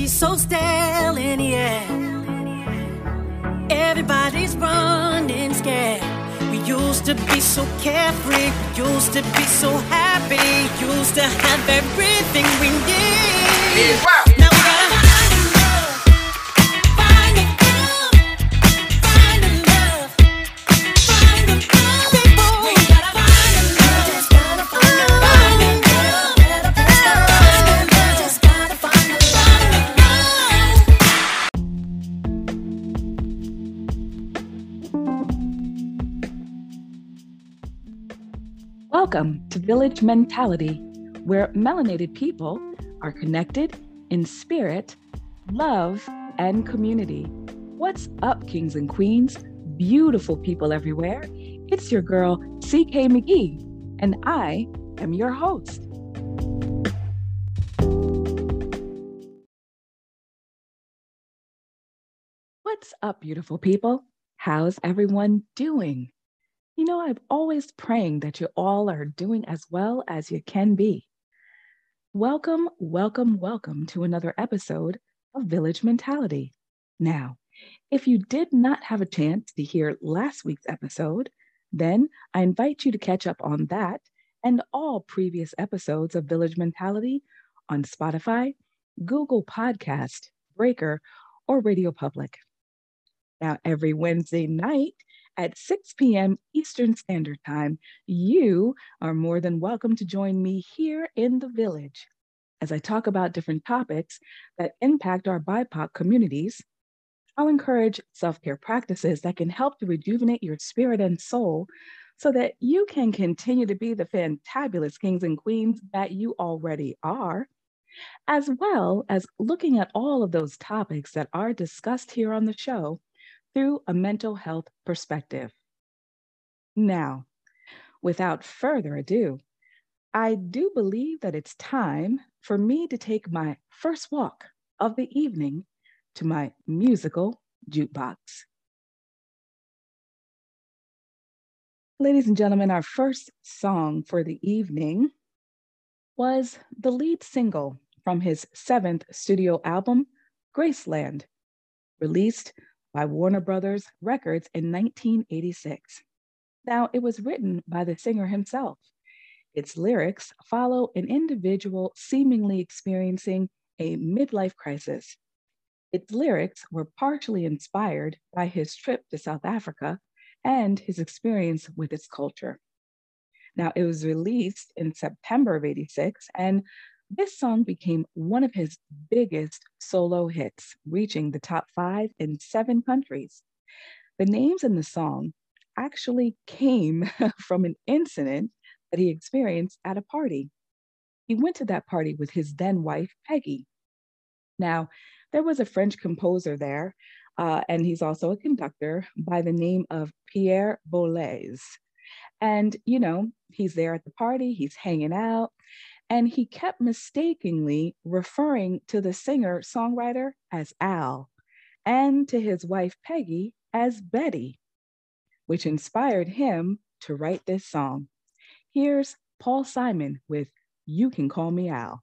energy so stale in the air. Everybody's running scared. We used to be so carefree, we used to be so happy, used to have everything we need. Now Welcome to Village Mentality, where melanated people are connected in spirit, love, and community. What's up, kings and queens? Beautiful people everywhere. It's your girl, CK McGee, and I am your host. What's up, beautiful people? How's everyone doing? You know, I'm always praying that you all are doing as well as you can be. Welcome, welcome, welcome to another episode of Village Mentality. Now, if you did not have a chance to hear last week's episode, then I invite you to catch up on that and all previous episodes of Village Mentality on Spotify, Google Podcast, Breaker, or Radio Public. Now, every Wednesday night, at 6 p.m. Eastern Standard Time, you are more than welcome to join me here in the village as I talk about different topics that impact our BIPOC communities. I'll encourage self care practices that can help to rejuvenate your spirit and soul so that you can continue to be the fantabulous kings and queens that you already are, as well as looking at all of those topics that are discussed here on the show through a mental health perspective. Now, without further ado, I do believe that it's time for me to take my first walk of the evening to my musical jukebox. Ladies and gentlemen, our first song for the evening was the lead single from his seventh studio album, Graceland, released by Warner Brothers Records in 1986. Now, it was written by the singer himself. Its lyrics follow an individual seemingly experiencing a midlife crisis. Its lyrics were partially inspired by his trip to South Africa and his experience with its culture. Now, it was released in September of 86, and this song became one of his biggest solo hits, reaching the top five in seven countries. The names in the song actually came from an incident that he experienced at a party. He went to that party with his then wife, Peggy. Now, there was a French composer there, uh, and he's also a conductor by the name of Pierre Boulez. And, you know, he's there at the party, he's hanging out, and he kept mistakenly referring to the singer songwriter as Al and to his wife Peggy as Betty, which inspired him to write this song. Here's Paul Simon with You Can Call Me Al.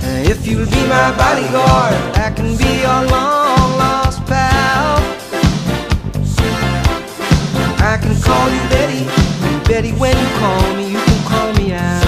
Uh, if you'll be my bodyguard, I can be your long lost pal. I can call you Betty, Betty, when you call me, you can call me out.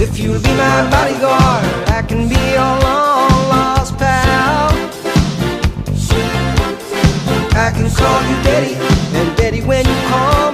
If you'll be my bodyguard, I can be your long lost pal. I can call you daddy, and daddy when you call.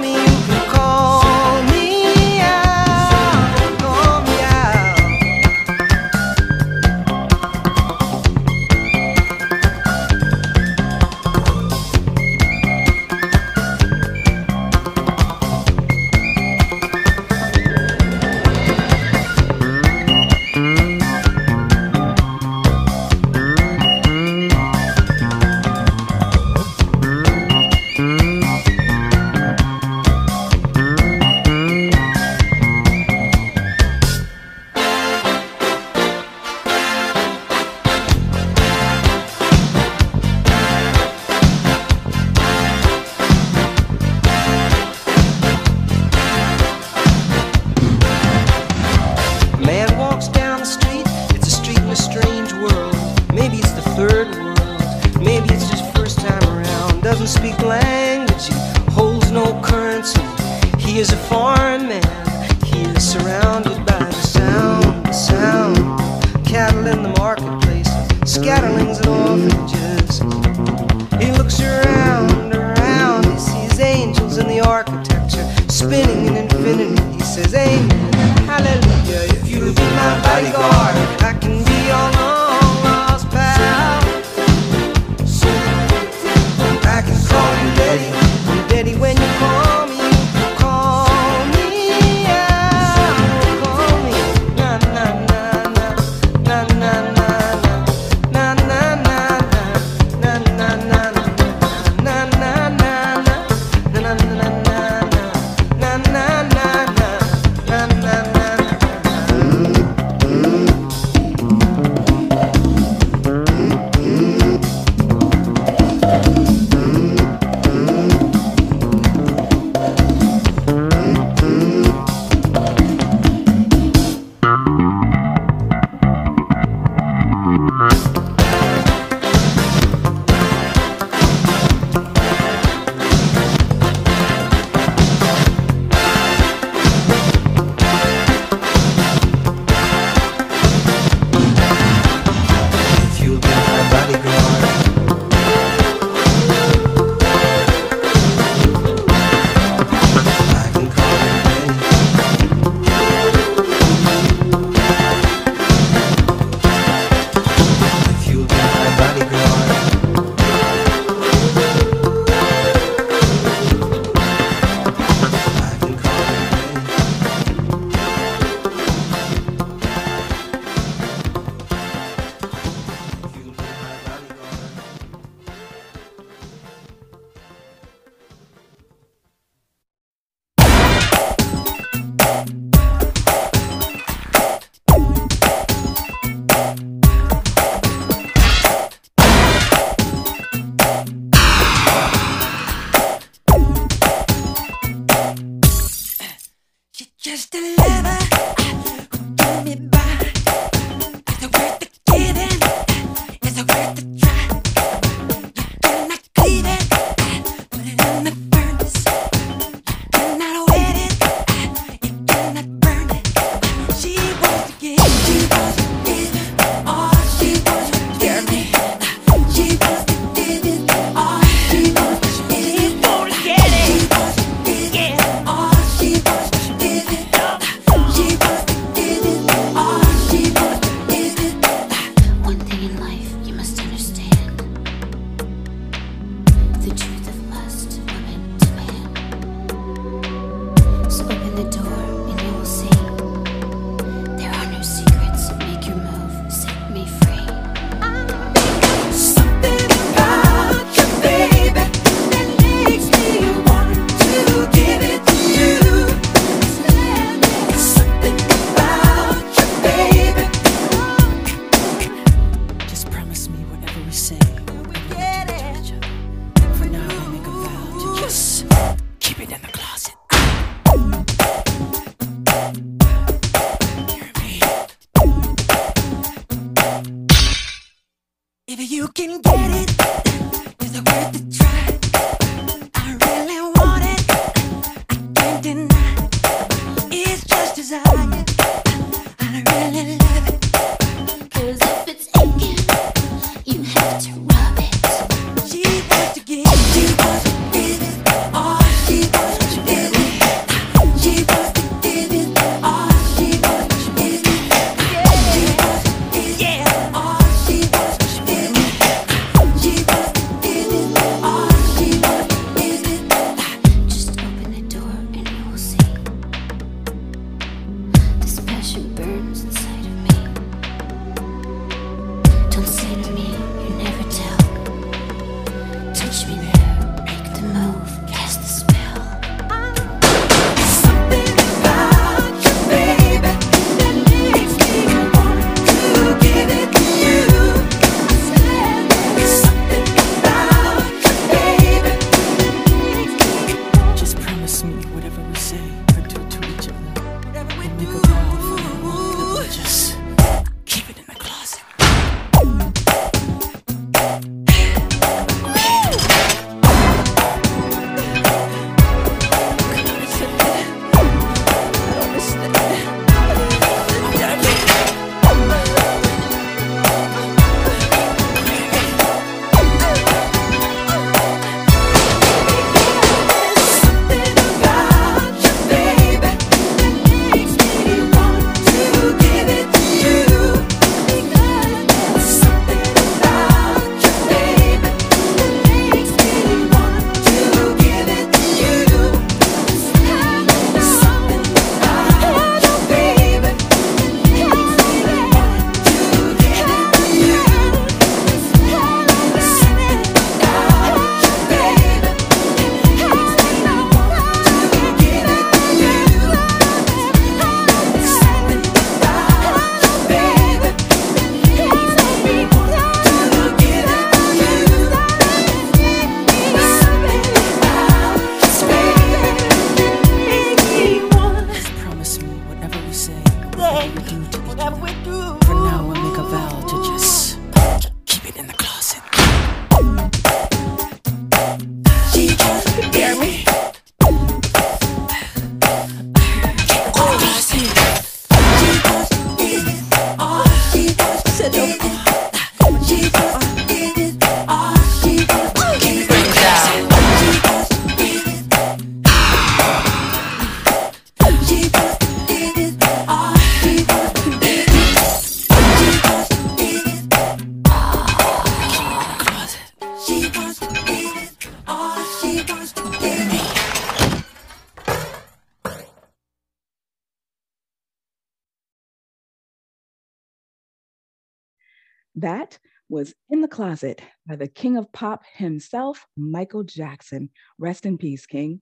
That was In the Closet by the king of pop himself, Michael Jackson. Rest in peace, King.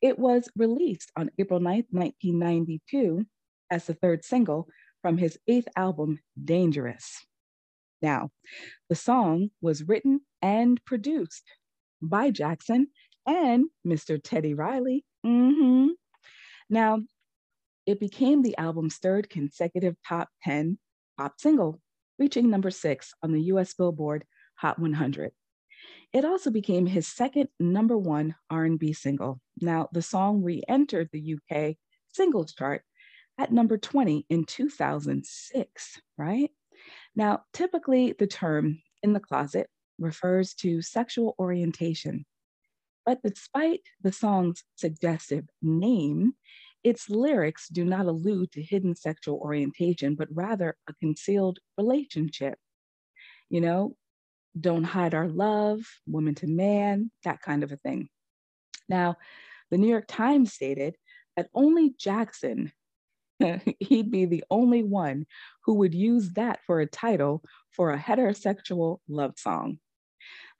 It was released on April 9th, 1992, as the third single from his eighth album, Dangerous. Now, the song was written and produced by Jackson and Mr. Teddy Riley. Mm-hmm. Now, it became the album's third consecutive top 10 pop single reaching number six on the US Billboard Hot 100. It also became his second number one R&B single. Now, the song re-entered the UK singles chart at number 20 in 2006, right? Now, typically the term in the closet refers to sexual orientation. But despite the song's suggestive name, its lyrics do not allude to hidden sexual orientation, but rather a concealed relationship. You know, don't hide our love, woman to man, that kind of a thing. Now, the New York Times stated that only Jackson, he'd be the only one who would use that for a title for a heterosexual love song.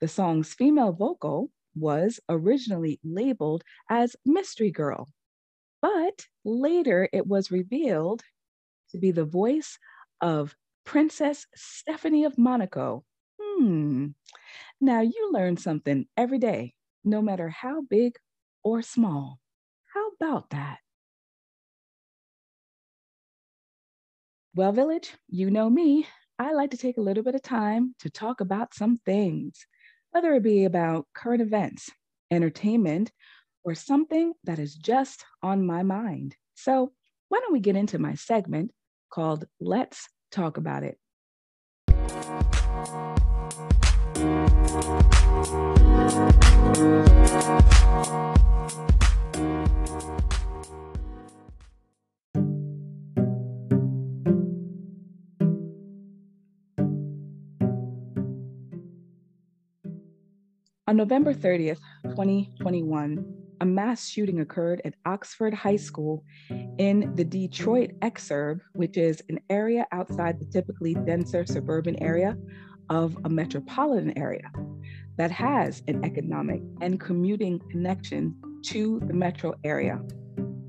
The song's female vocal was originally labeled as Mystery Girl but later it was revealed to be the voice of Princess Stephanie of Monaco. Hmm. Now you learn something every day, no matter how big or small. How about that? Well, Village, you know me. I like to take a little bit of time to talk about some things, whether it be about current events, entertainment, or something that is just on my mind. So, why don't we get into my segment called Let's Talk About It? On November 30th, 2021, a mass shooting occurred at Oxford High mm. School in the Detroit exurb, which is an area outside the typically denser suburban area of a metropolitan area that has an economic and commuting connection to the metro area.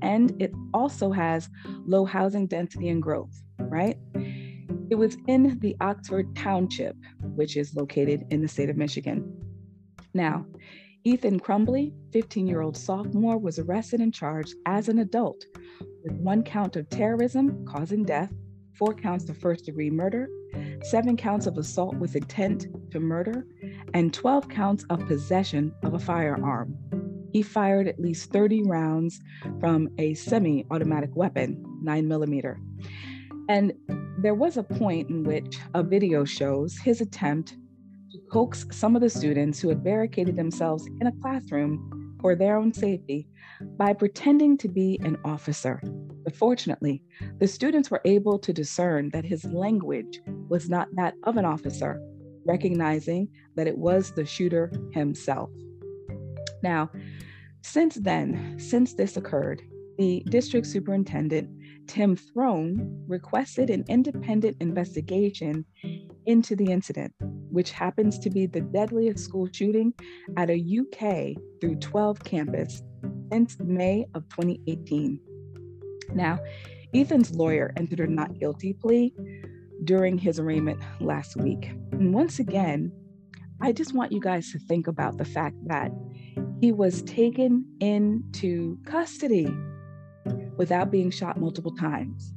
And it also has low housing density and growth, right? It was in the Oxford Township, which is located in the state of Michigan. Now, Ethan Crumbley, 15 year old sophomore, was arrested and charged as an adult with one count of terrorism causing death, four counts of first degree murder, seven counts of assault with intent to murder, and 12 counts of possession of a firearm. He fired at least 30 rounds from a semi automatic weapon, 9 millimeter. And there was a point in which a video shows his attempt to coax some of the students who had barricaded themselves in a classroom for their own safety by pretending to be an officer. But fortunately, the students were able to discern that his language was not that of an officer, recognizing that it was the shooter himself. Now, since then, since this occurred, the district superintendent, Tim Throne, requested an independent investigation into the incident, which happens to be the deadliest school shooting at a UK through 12 campus since May of 2018. Now, Ethan's lawyer entered a not guilty plea during his arraignment last week. And once again, I just want you guys to think about the fact that he was taken into custody without being shot multiple times.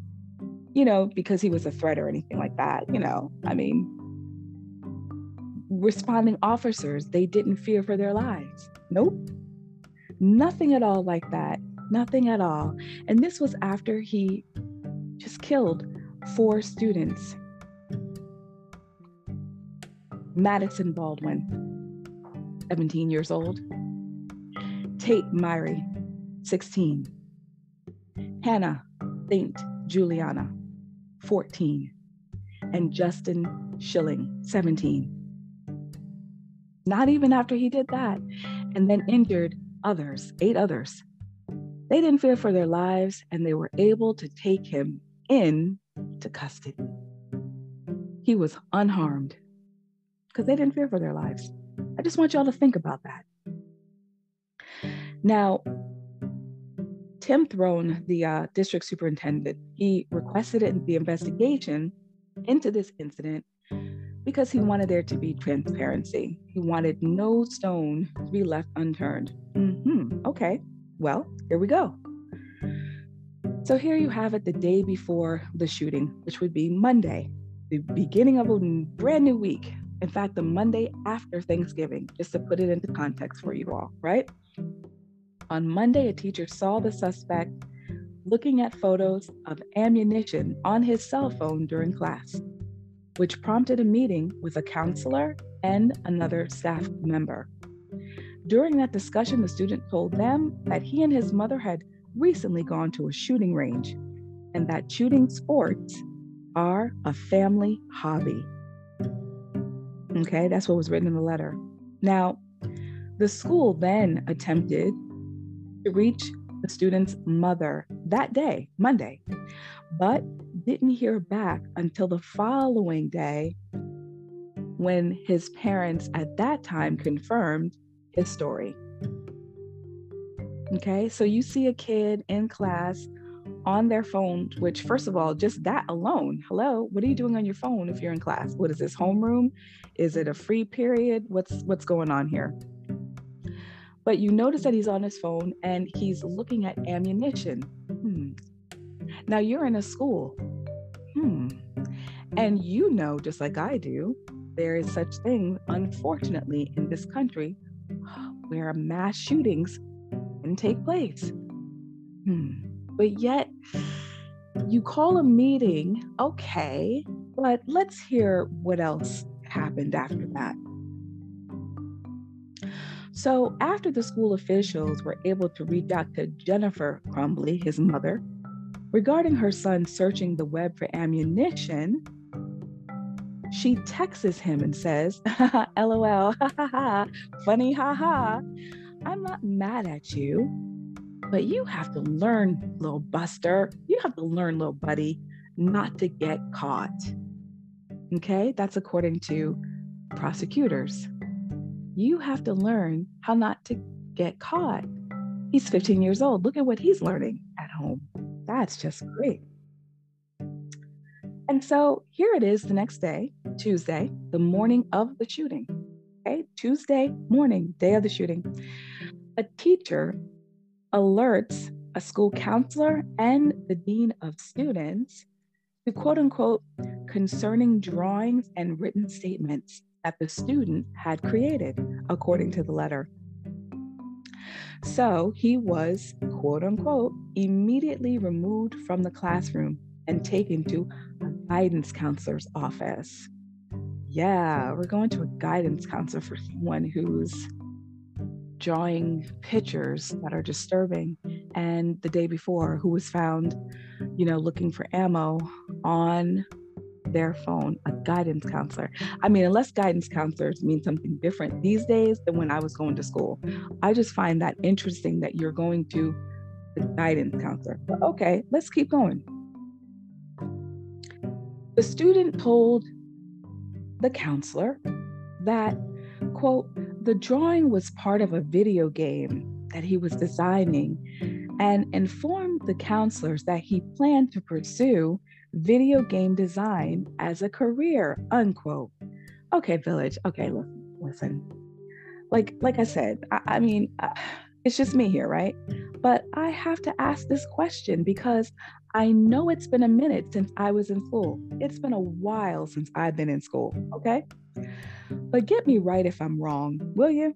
You know, because he was a threat or anything like that. You know, I mean, responding officers, they didn't fear for their lives. Nope. Nothing at all like that. Nothing at all. And this was after he just killed four students. Madison Baldwin, 17 years old. Tate Myre, 16. Hannah St. Juliana, 14. And Justin Shilling, 17. Not even after he did that, and then injured others, eight others. They didn't fear for their lives and they were able to take him in to custody. He was unharmed because they didn't fear for their lives. I just want y'all to think about that. Now, Tim Throne, the uh, district superintendent, he requested it, the investigation into this incident because he wanted there to be transparency. He wanted no stone to be left unturned. Mm-hmm. Okay, well, here we go. So here you have it the day before the shooting, which would be Monday, the beginning of a brand new week. In fact, the Monday after Thanksgiving, just to put it into context for you all, right? On Monday, a teacher saw the mm-hmm. suspect looking at photos of ammunition on his cell phone during class, which prompted a meeting with a counselor and another staff member. During that discussion, the student told them that he and his mother had recently gone to a shooting range and that shooting sports are a family hobby. Okay, that's what was written in the letter. Now, the school then attempted to reach the student's mother that day, Monday, but didn't hear back until the following day when his parents at that time confirmed his story. Okay, so you see a kid in class on their phone, which, first of all, just that alone, hello, what are you doing on your phone if you're in class? What is this homeroom? Is it a free period? What's what's going on here? But you notice that he's on his phone and he's looking at ammunition. Hmm. Now you're in a school. Hmm. And you know, just like I do, there is such thing, unfortunately, in this country where mass shootings can take place. Hmm. But yet, you call a meeting, okay, but let's hear what else happened after that. So, after the school officials were able to reach out to Jennifer Crumbley, his mother, regarding her son searching the web for ammunition, she texts him and says, LOL, funny, haha. I'm not mad at you, but you have to learn, little buster, you have to learn, little buddy, not to get caught. Okay, that's according to prosecutors. You have to learn how not to get caught. He's 15 years old. Look at what he's learning at home. That's just great. And so here it is the next day, Tuesday, the morning of the shooting. Okay, Tuesday morning, day of the shooting. A teacher alerts a school counselor and the dean of students to quote unquote concerning drawings and written statements that the student had created, according to the letter. So he was, quote unquote, immediately removed from the classroom and taken to a guidance counselor's office. Yeah, we're going to a guidance counselor for someone who's drawing pictures that are disturbing. And the day before, who was found, you know, looking for ammo on their phone, a guidance counselor. I mean, unless guidance counselors mean something different these days than when I was going to school. I just find that interesting that you're going to the guidance counselor. But okay, let's keep going. The student told the counselor that, quote, the drawing was part of a video game that he was designing and informed the counselors that he planned to pursue video game design as a career, unquote. Okay, village. Okay, listen, listen. Like, like I said, I, I mean, uh, it's just me here, right? But I have to ask this question because I know it's been a minute since I was in school. It's been a while since I've been in school, okay? But get me right if I'm wrong, will you?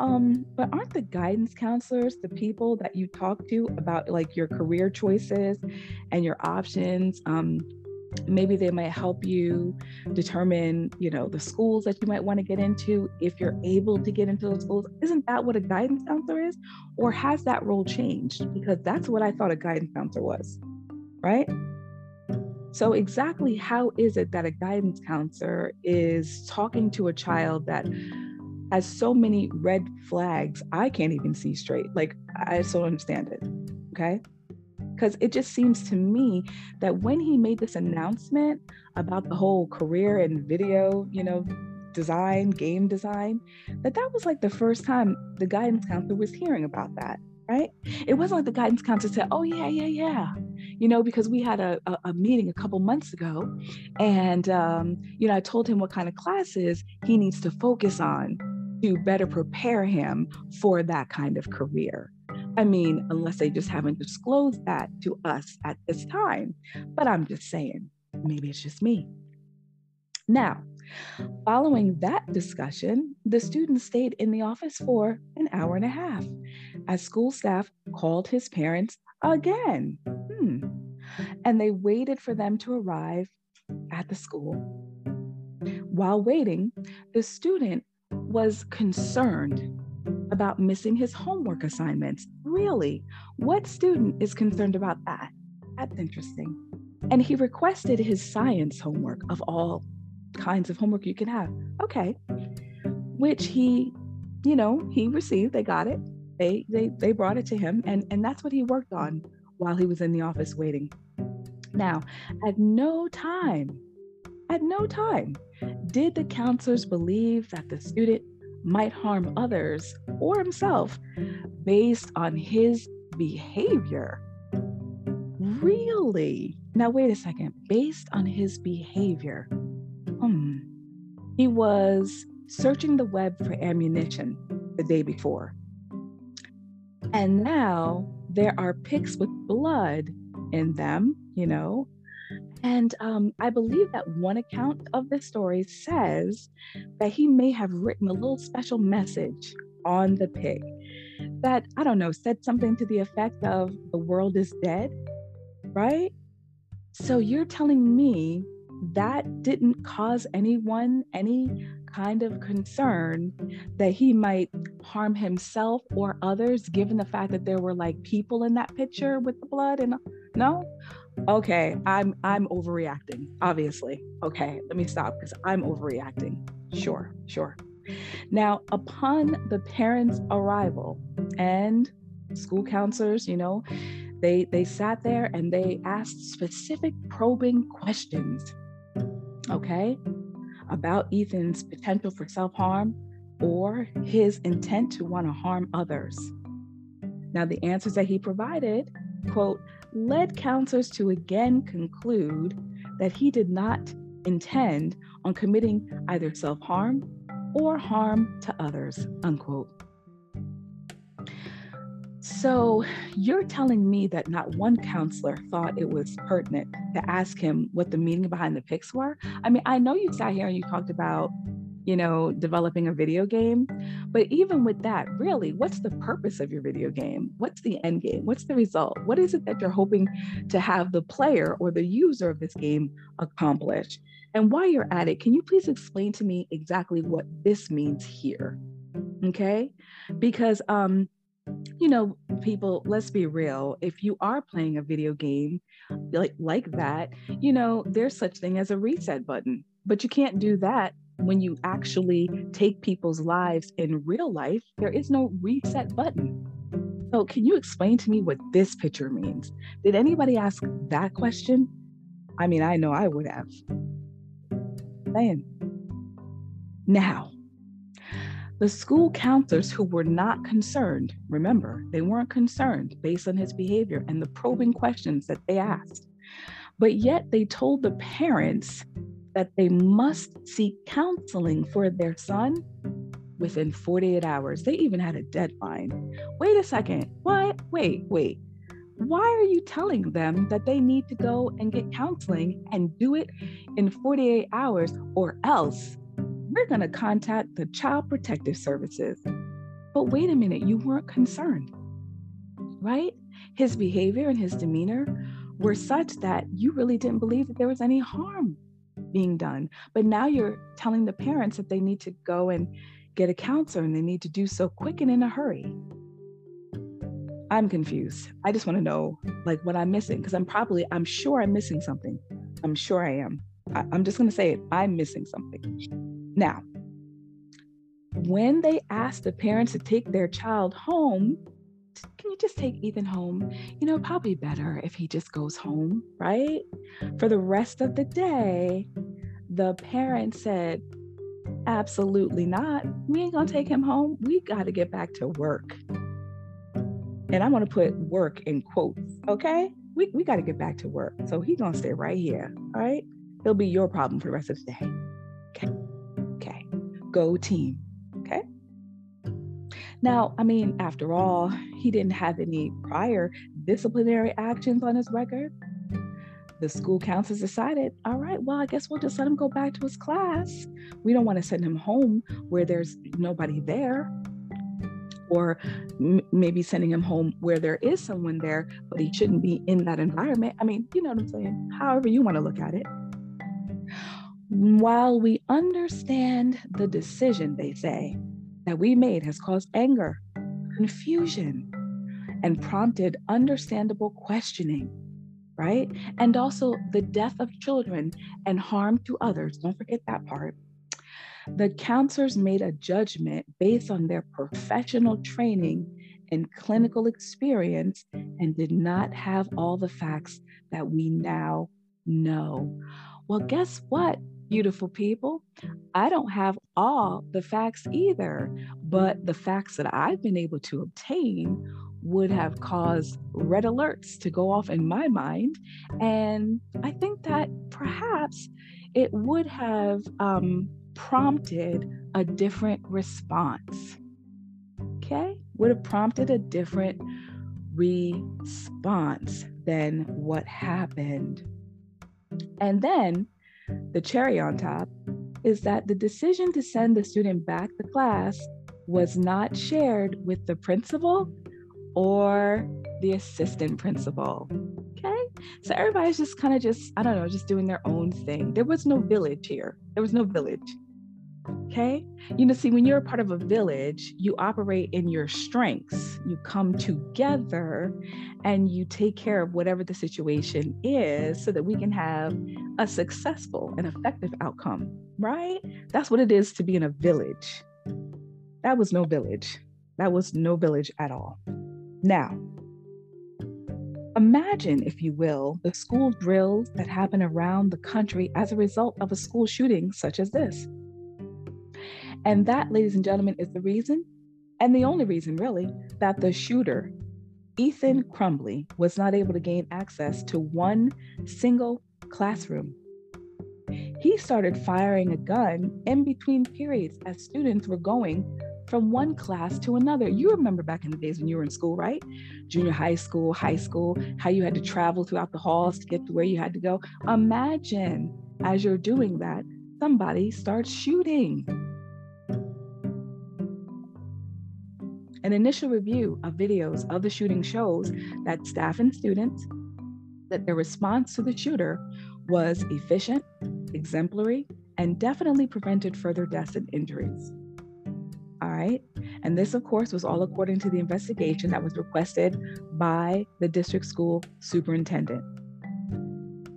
Um, but aren't the guidance counselors the people that you talk to about like your career choices and your options? Um, maybe they might help you determine, you know, the schools that you might want to get into if you're able to get into those schools. Isn't that what a guidance counselor is? Or has that role changed? Because that's what I thought a guidance counselor was, right? So, exactly how is it that a guidance counselor is talking to a child that has so many red flags, I can't even see straight. Like, I still don't understand it. Okay. Because it just seems to me that when he made this announcement about the whole career and video, you know, design, game design, that that was like the first time the guidance counselor was hearing about that, right? It wasn't like the guidance counselor said, oh, yeah, yeah, yeah. You know, because we had a, a, a meeting a couple months ago and, um, you know, I told him what kind of classes he needs to focus on to better prepare him for that kind of career. I mean, unless they just haven't disclosed that to us at this time. But I'm just saying, maybe it's just me. Now, following that discussion, the student stayed in the office for an hour and a half as school staff called his parents again. Hmm. And they waited for them to arrive at the school. While waiting, the student was concerned about missing his homework assignments. Really? What student is concerned about that? That's interesting. And he requested his science homework of all kinds of homework you can have. Okay. Which he, you know, he received, they got it. They they they brought it to him and and that's what he worked on while he was in the office waiting. Now, at no time, at no time did the counselors believe that the student might harm others or himself based on his behavior? Really? Now, wait a second. Based on his behavior, hmm. He was searching the web for ammunition the day before. And now there are pics with blood in them, you know, and um, I believe that one account of the story says that he may have written a little special message on the pig that, I don't know, said something to the effect of the world is dead, right? So you're telling me that didn't cause anyone any kind of concern that he might harm himself or others, given the fact that there were like people in that picture with the blood and no? Okay, I'm I'm overreacting, obviously. Okay, let me stop because I'm overreacting. Sure, sure. Now, upon the parents' arrival and school counselors, you know, they they sat there and they asked specific probing questions. Okay? About Ethan's potential for self-harm or his intent to want to harm others. Now, the answers that he provided, quote, led counselors to again conclude that he did not intend on committing either self harm or harm to others, unquote. So you're telling me that not one counselor thought it was pertinent to ask him what the meaning behind the pics were? I mean, I know you sat here and you talked about you know, developing a video game. But even with that, really, what's the purpose of your video game? What's the end game? What's the result? What is it that you're hoping to have the player or the user of this game accomplish? And while you're at it, can you please explain to me exactly what this means here? Okay? Because, um, you know, people, let's be real. If you are playing a video game like like that, you know, there's such thing as a reset button. But you can't do that when you actually take people's lives in real life, there is no reset button. So, can you explain to me what this picture means? Did anybody ask that question? I mean, I know I would have. Saying. Now, the school counselors who were not concerned, remember, they weren't concerned based on his behavior and the probing questions that they asked, but yet they told the parents that they must seek counseling for their son within 48 hours. They even had a deadline. Wait a second. What? Wait, wait. Why are you telling them that they need to go and get counseling and do it in 48 hours or else we're going to contact the Child Protective Services? But wait a minute, you weren't concerned, right? His behavior and his demeanor were such that you really didn't believe that there was any harm being done. But now you're telling the mm-hmm. parents that they need to go and get a counselor and they need to do so quick and in a hurry. I'm confused. I just want to know like what I'm missing because I'm probably, I'm sure I'm missing something. I'm sure I am. I, I'm just going to say it. I'm missing something. Now, when they asked the parents to take their child home, can you just take mm. Ethan home? You know, probably better if he just goes home, right? For the rest of the day, the parent said, Absolutely not. We ain't gonna take him home. We gotta get back to work. And I'm gonna put work in quotes, okay? We, we gotta get back to work. So he's gonna stay right here, all right? It'll be your problem for the rest of the day. Okay. Okay. Go team. Now, I mean, after all, he didn't have any prior disciplinary actions on his record. The school counselors decided, all right, well, I guess we'll just let him go back to his class. We don't want to send him home where there's nobody there. Or m- maybe sending him home where there is someone there, but he shouldn't be in that environment. I mean, you know what I'm saying? However, you want to look at it. While we understand the decision, they say, that we made has caused anger, confusion, and prompted understandable questioning, right? And also the death of children and harm to others. Don't forget that part. The counselors made a judgment based on their professional training and clinical experience and did not have all the facts that we now know. Well, guess what? Beautiful people. I don't have all the facts either, but the facts that I've been able to obtain would have caused red alerts to go off in my mind. And I think that perhaps it would have um, prompted a different response. Okay? Would have prompted a different response than what happened. And then the cherry on top is that the decision to send the student back to class was not shared with the principal or the assistant principal. Okay. So everybody's just kind of just, I don't know, just doing their own thing. There was no village here. There was no village. Okay. You know, see, when you're a part of a village, you operate in your strengths. You come together and you take care of whatever the situation is so that we can have a successful and effective outcome, right? That's what it is to be in a village. That was no village. That was no village at all. Now, imagine, if you will, the school drills that happen around the country as a result of a school shooting such as this. And that, ladies and gentlemen, is the reason, and the only reason really, that the shooter, Ethan Crumbley, was not able to gain access to one single classroom. He started firing a gun in between periods as students were going from one class to another. You remember back in the days when you were in school, right? Junior high school, high school, how you had to travel throughout the halls to get to where you had to go. Imagine as you're doing that, somebody starts shooting. An initial review of videos of the shooting shows that staff and students that their response to the shooter was efficient, exemplary, and definitely prevented further deaths and injuries. All right. And this, of course, was all according to the investigation that was requested by the district school superintendent.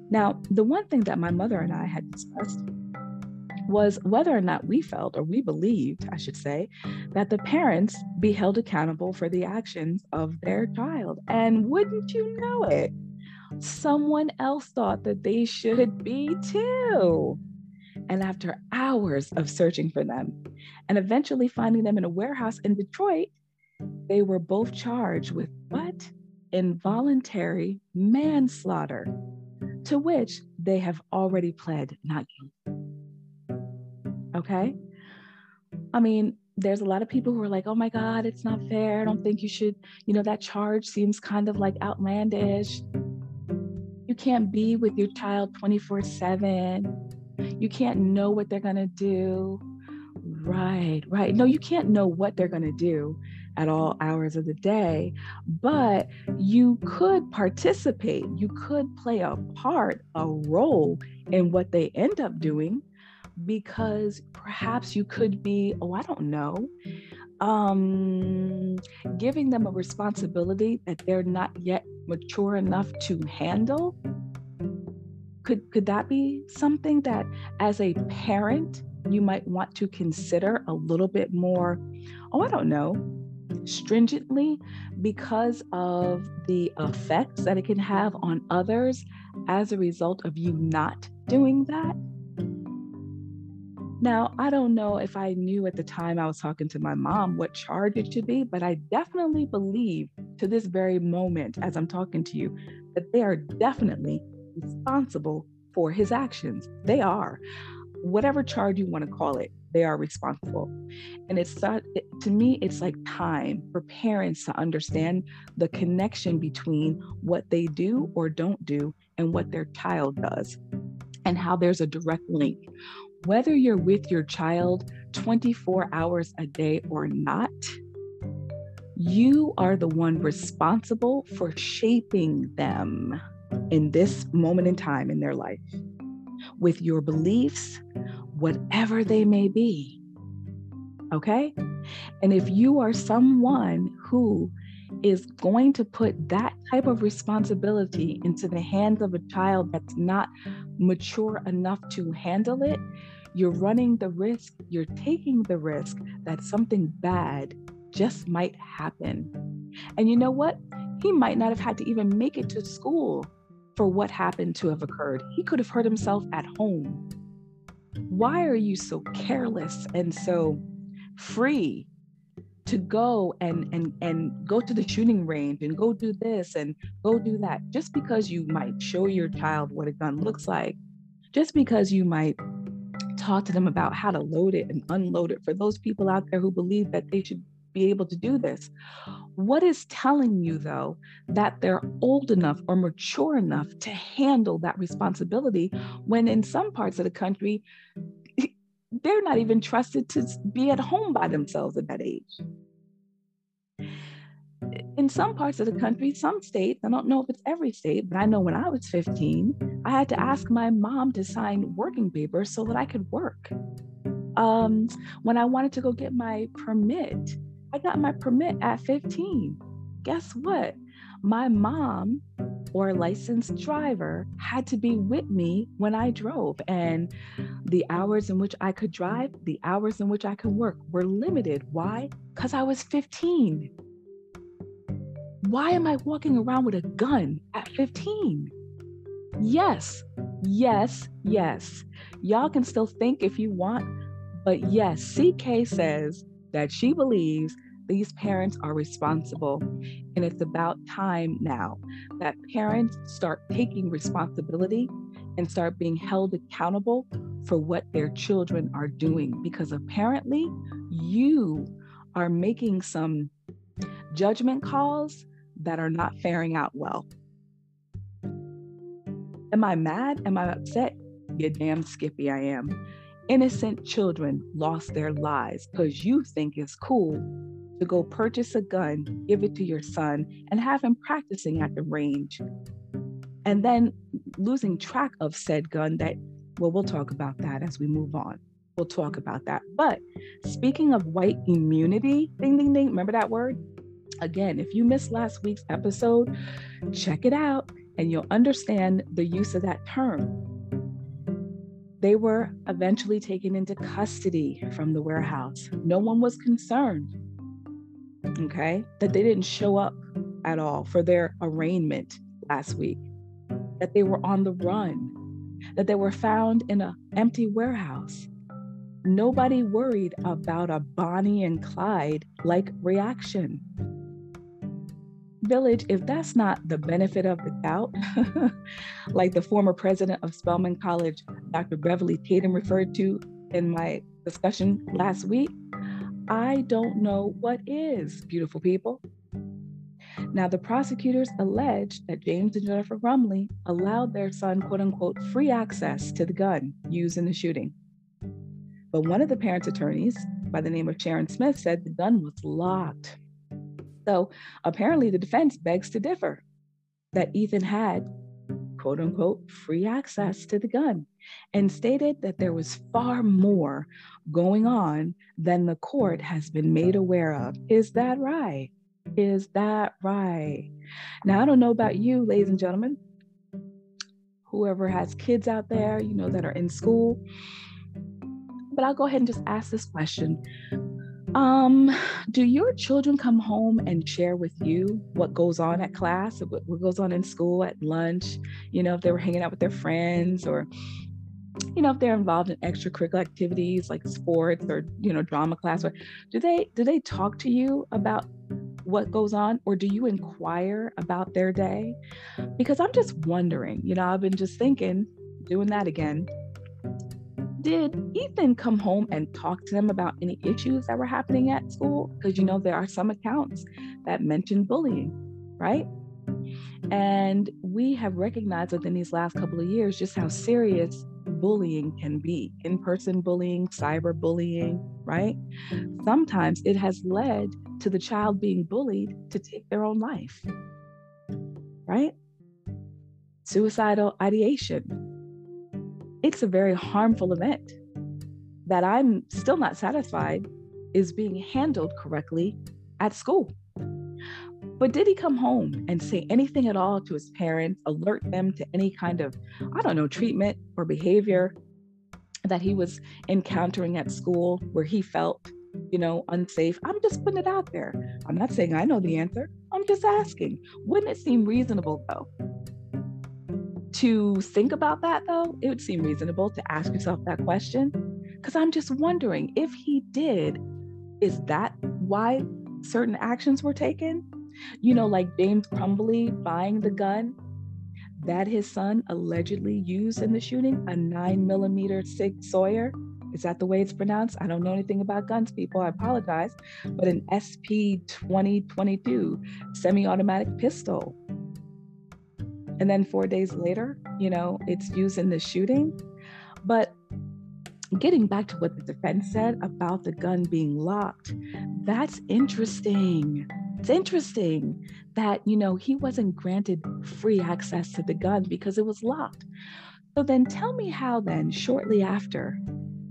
Now, the one thing that my mother and I had discussed was whether or not we felt, or we believed, I should say, that the parents be held accountable for the actions of their child. And wouldn't you know it, someone else thought that they should be too. And after hours of searching for them and eventually finding them in a warehouse in Detroit, they were both charged with what? Involuntary manslaughter, to which they have already pled not guilty. Okay? I mean, there's a lot of people who are like, oh my God, it's not fair. I don't think you should, you know, that charge seems kind of like outlandish. You can't be with your child 24 7. You can't know what they're going to do. Right, right. No, you can't know what they're going to do at all hours of the day, but you could participate. You could play a part, a role in what they end up doing because perhaps you could be, oh, I don't know, um, giving them a responsibility that they're not yet mature enough to handle. Could, could that be something that, as a parent, you might want to consider a little bit more? Oh, I don't know, stringently because of the effects that it can have on others as a result of you not doing that? Now, I don't know if I knew at the time I was talking to my mom what charge it should be, but I definitely believe to this very moment, as I'm talking to you, that they are definitely responsible for his actions. They are. Whatever charge you want to call it, they are responsible. And it's that, to me, it's like time for parents to understand the connection between what they do or don't do and what their child does, and how there's a direct link whether you're with your child 24 hours a day or not, you are the one responsible for shaping them in this moment in time in their life with your beliefs, whatever they may be. Okay? And if you are someone who is going to put that type of responsibility into the hands of a child that's not mature enough to handle it, you're running the risk, you're taking the risk that something bad just might happen. And you know what? He might not have had to even make it to school for what happened to have occurred. He could have hurt himself at home. Why are you so careless and so free to go and and and go to the shooting range and go do this and go do that just because you might show your child what a gun looks like just because you might talk to them about how to load it and unload it for those people out there who believe that they should be able to do this. What is telling you, though, that they're old enough or mature enough to handle that responsibility when in some parts of the country, they're not even trusted to be at home by themselves at that age? in some parts of the country, some states, I don't know if it's every state, but I know when I was 15, I had to ask my mom to sign working papers so that I could work. Um, when I wanted to go get my permit, I got my permit at 15. Guess what? My mom or a licensed driver had to be with me when I drove. And the hours in which I could drive, the hours in which I could work were limited. Why? Because I was 15. Why am I walking around with a gun at 15? Yes, yes, yes. Y'all can still think if you want, but yes, CK says that she believes these parents are responsible. And it's about time now that parents start taking responsibility and start being held accountable for what their children are doing. Because apparently, you are making some judgment calls that are not faring out well. Am I mad? Am I upset? You damn skippy, I am. Innocent children lost their lives because you think it's cool to go purchase a gun, give it to your son, and have him practicing at the range. And then losing track of said gun that, well, we'll talk about that as we move on. We'll talk about that. But speaking of white immunity, ding, ding, ding, remember that word? Again, if you missed last week's episode, check it out and you'll understand the use of that term. They were eventually taken into custody from the warehouse. No one was concerned okay, that they mm-hmm. didn't show up at all for their arraignment last week, that they were on the run, that they were found in an empty warehouse. Nobody worried about a Bonnie and Clyde like reaction. Village, if that's not the benefit of the doubt, like the former president of Spelman College, Dr. Beverly Tatum, referred to in my discussion last week, I don't know what is, beautiful people. Now, the prosecutors alleged that James and Jennifer Crumbley allowed their son, quote unquote, free access to the gun used in the shooting. But one of the parents' attorneys, by the name of Sharon Smith, said the gun was locked. So apparently, the defense begs to differ that Ethan had, quote unquote, free access to the gun and stated that there was far more going on than the court has been made aware of. Is that right? Is that right? Now, I don't know about you, ladies and gentlemen, whoever has kids out there, you know, that are in school, but I'll go ahead and just ask this question. Um, do your children come home and share with you what goes on at class, what, goes on in school at lunch? You know, if they were hanging out with their friends or you know if they're involved in extracurricular activities like sports or you know drama class or do they do they talk to you about what goes on or do you inquire about their day? Because i'm just wondering you know i've been just thinking doing that again. Did ethan come home and talk to them about any issues that were happening at school? Because you know there are some accounts that mention bullying right? And we have recognized within these last couple of years just how serious bullying can be in person bullying, cyber bullying, right? Sometimes it has led to the child being bullied to take their own life, right? Suicidal ideation. It's a very harmful event that I'm still not satisfied is being handled correctly at school. But did he come home and say anything at all to his parents, alert them to any kind of, I don't know, treatment or behavior that he was encountering at school where he felt, you know, unsafe? I'm just putting it out there. I'm not saying I know the answer. I'm just asking. Wouldn't it seem reasonable, though? To think about that, though, it would seem reasonable to ask yourself that question. Because I'm just wondering if he did, is that why certain actions were taken? You know, mm-hmm. like James Crumbley buying the gun that his son allegedly used in the shooting, a nine millimeter Sig Sauer. Is that the way it's pronounced? I don't know anything about guns, people. I apologize. But an SP 2022 semi automatic pistol. And then four days later, you know, it's used in the shooting. But getting back to what the defense said about the gun being locked, that's interesting. It's interesting that, you know, he wasn't granted free access to the gun because it was locked. So then tell me how, then, shortly after,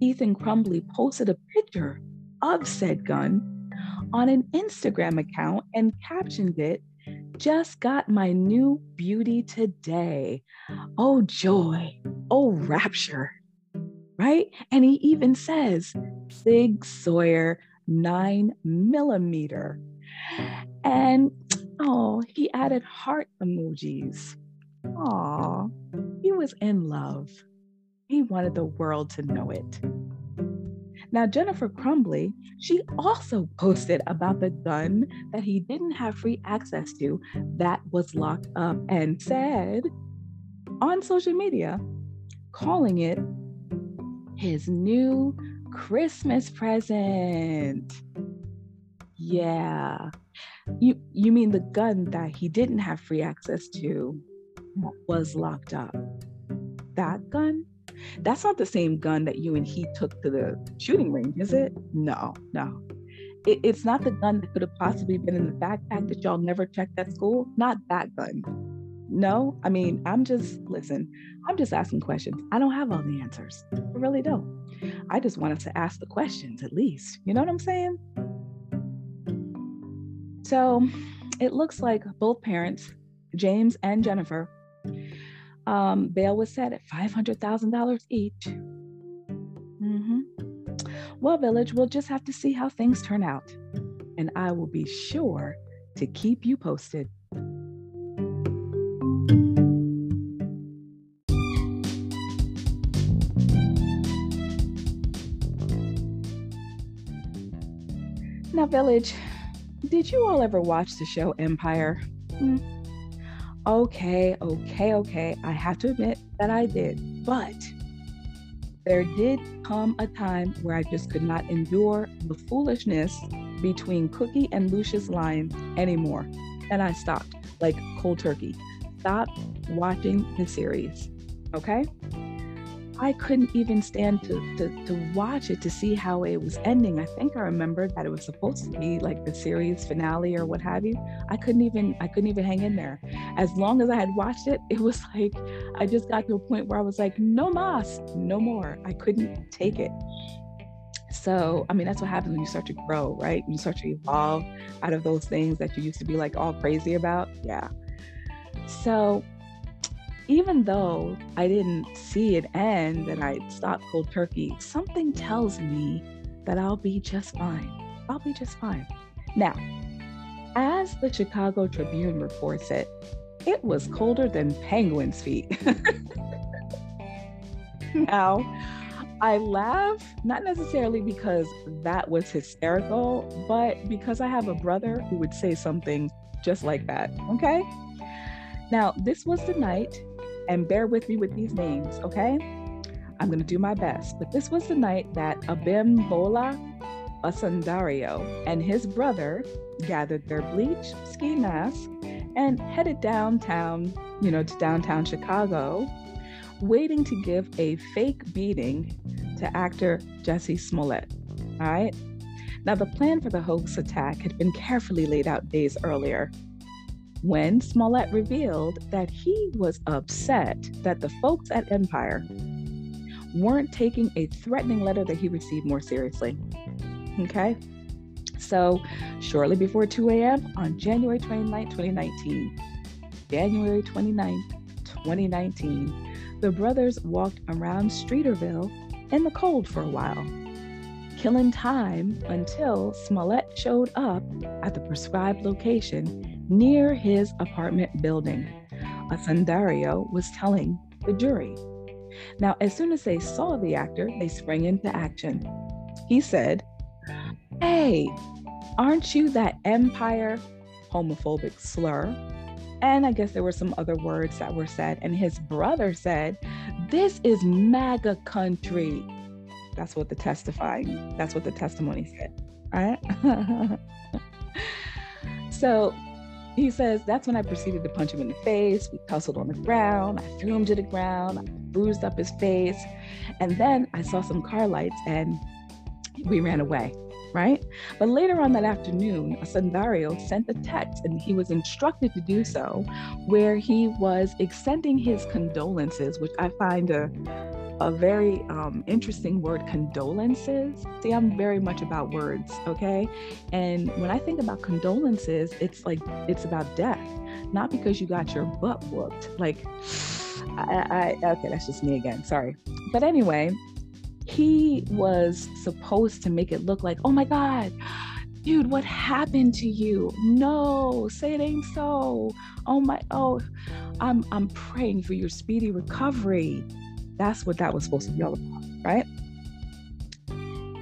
Ethan Crumbley posted a picture of said gun on an Instagram account and captioned it just got my new beauty today. Oh, joy. Oh, rapture. Right? And he even says, Sig Sauer nine millimeter. And oh, he added heart emojis. Aw, he was in love. He wanted the world to know it. Now, Jennifer Crumbley, she also posted about the gun that he didn't have free access to that was locked up and said on social media, calling it his new Christmas present. Yeah. You you mean the gun that he didn't have free access to was locked up? That gun? That's not the same gun that you and he took to the shooting range, is it? No, no. It, it's not the gun that could have possibly been in the backpack that y'all never checked at school. Not that gun. No, I mean, I'm just, listen, I'm just asking questions. I don't have all the answers. I really don't. I just wanted to ask the questions at least. You know what I'm saying? So it looks like both parents, James and Jennifer, um, bail was set at $500,000 each. Mm-hmm. Well, Village, we'll just have to see how things turn out. And I will be sure to keep you posted. Now, Village, did you all ever watch the show Empire? Hmm. Okay, okay, okay. I have to admit that I did. But there did come a time where I just could not endure the foolishness between Cookie and Lucius Lyon anymore. And I stopped, like cold turkey. Stopped watching the series. Okay? I couldn't even stand to, to, to watch it to see how it was ending. I think I remembered that it was supposed to be like the series finale or what have you. I couldn't even I couldn't even hang in there. As long as I had watched it, it was like I just got to a point where I was like, no mas, no more. I couldn't take it. So, I mean, that's what happens when you start to grow, right? You start to evolve out of those things that you used to be like all crazy about. Yeah. So, even though I didn't see it end and I stopped cold turkey, something tells me that I'll be just fine. I'll be just fine. Now, as the Chicago Tribune reports it, it was colder than penguins' feet. now, I laugh, not necessarily because that was hysterical, but because I have a brother who would say something just like that. Okay. Now, this was the night and bear with me with these names, okay? I'm going to do my best. But this was the night that Abimbola Osundairo and his brother gathered their bleach ski mask and headed downtown, you know, to downtown Chicago, waiting to give a fake beating to actor Jussie Smollett. All right. Now, the plan for the hoax attack had been carefully laid out days earlier when Smollett revealed that he was upset that the folks at Empire weren't taking a threatening letter that he received more seriously. Okay? So, shortly before 2 a.m. on January 29, 2019, January 29, 2019, the brothers walked around Streeterville in the cold for a while, killing time until Smollett showed up at the prescribed location near his apartment building. Osundairo was telling the jury. Now, as soon as they saw the actor, they sprang into action. He said, Hey, aren't you that empire homophobic slur? And I guess there were some other words that were said. And his brother said, This is MAGA country. That's what the testifying, that's what the testimony said. All right. so he says, That's when I proceeded to punch him in the face. We tussled on the ground. I threw him to the ground. I bruised up his face. And then I saw some car lights and we ran away, right? But later on that afternoon, Osundairo sent a text and he was instructed to do so, where he was extending his condolences, which I find a a very um, interesting word, condolences. See, I'm very much about words, okay? And when I think about condolences, it's like it's about death, not because you got your butt whooped. Like, I, I okay, that's just me again. Sorry, but anyway, he was supposed to make it look like, oh my God, dude, what happened to you? No, say it ain't so. Oh my, oh, I'm I'm praying for your speedy recovery. That's what that was supposed to be all about, right?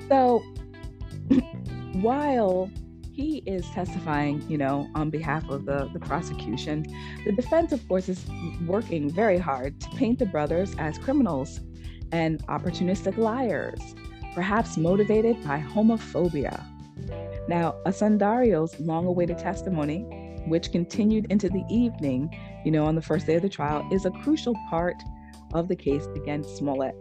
So while he is testifying, you know, on behalf of the, the prosecution, the defense, of course, is working very hard to paint the brothers as criminals and opportunistic liars, perhaps motivated by homophobia. Now, Osundairo's long awaited testimony, which continued into the evening, you know, on the first day of the trial, is a crucial part of the case against Smollett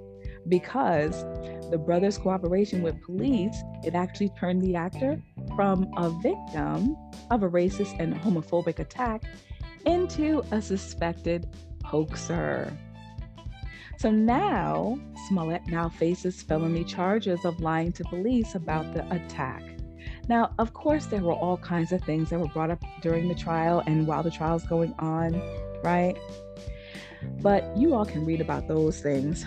because the brothers' cooperation with police, it actually turned the actor from a victim of a racist and homophobic attack into a suspected hoaxer. So now, Smollett now faces felony charges of lying to police about the attack. Now, of course, there were all kinds of things that were brought up during the trial and while the trial's going on, right? But you all can read about those things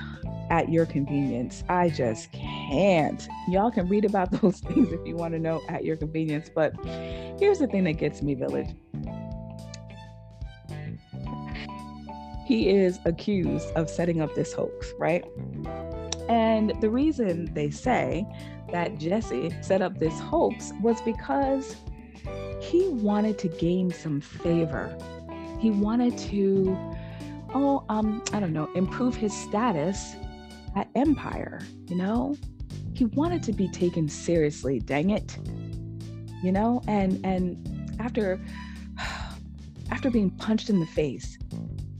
at your convenience. I just can't. Y'all can read about those things if you want to know at your convenience. But here's the thing that gets me, Village he is accused of setting up this hoax, right? And the reason they say that Jussie set up this hoax was because he wanted to gain some favor. He wanted to, oh, um, I don't know, improve his status at Empire, you know? He wanted to be taken seriously, dang it. You know, and and after after being punched in the face,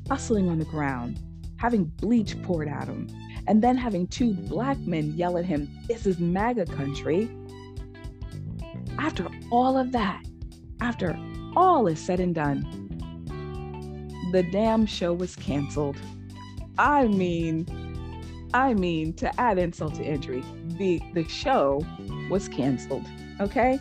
hustling on the ground, having bleach poured at him, and then having two black men yell at him, This is MAGA country. After all of that, after all is said and done, the damn show was canceled. I mean, I mean, to add insult to injury, the, the show was canceled. Okay?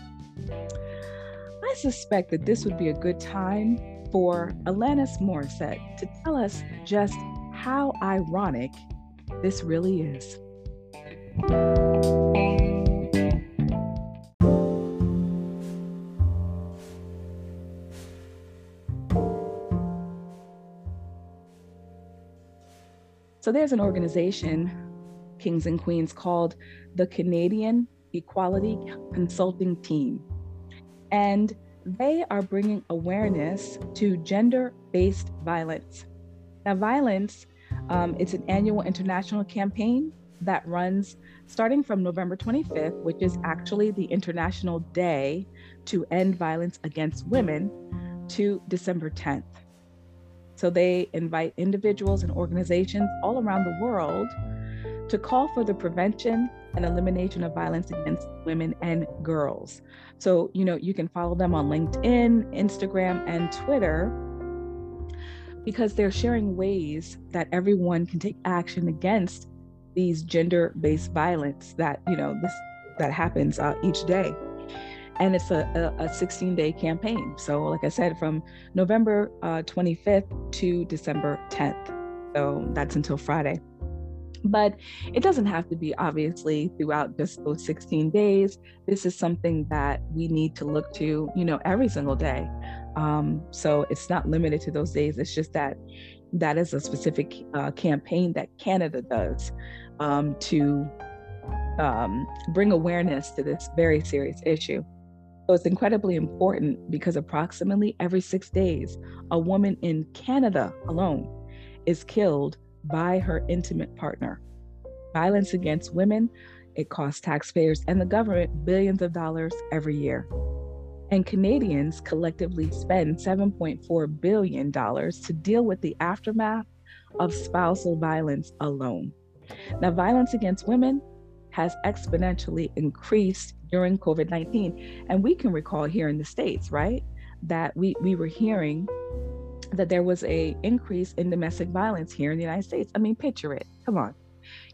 I suspect that this would be a good time for Alanis Morissette to tell us just how ironic this really is. So there's an organization, Kings and Queens, called the Canadian Equality Consulting Team. And they are bringing awareness to gender based violence. Now, violence, um, it's an annual international campaign that runs starting from November 25th, which is actually the International Day to End Violence Against Women, to December 10th. So they invite individuals and organizations all around the world to call for the prevention and elimination of violence against women and girls. So, you know, you can follow them on LinkedIn, Instagram, and Twitter because they're sharing ways that everyone can take action against these gender-based violence that, you know, this that happens uh, each day. And it's a, a, a 16 day campaign. So, like I said, from November uh, 25th to December 10th. So that's until Friday. But it doesn't have to be obviously throughout just those 16 days. This is something that we need to look to, you know, every single day. Um, so it's not limited to those days. It's just that that is a specific uh, campaign that Canada does um, to um, bring awareness to this very serious issue. So it's incredibly important because approximately every six days, a woman in Canada alone is killed by her intimate partner. Violence against women, it costs taxpayers and the government billions of dollars every year. And Canadians collectively spend $7.4 billion to deal with the aftermath of spousal violence alone. Now, violence against women has exponentially increased during COVID 19. And we can recall here in the States, right, that we, we were hearing that there was a increase in domestic violence here in the United States. I mean, picture it. Come on.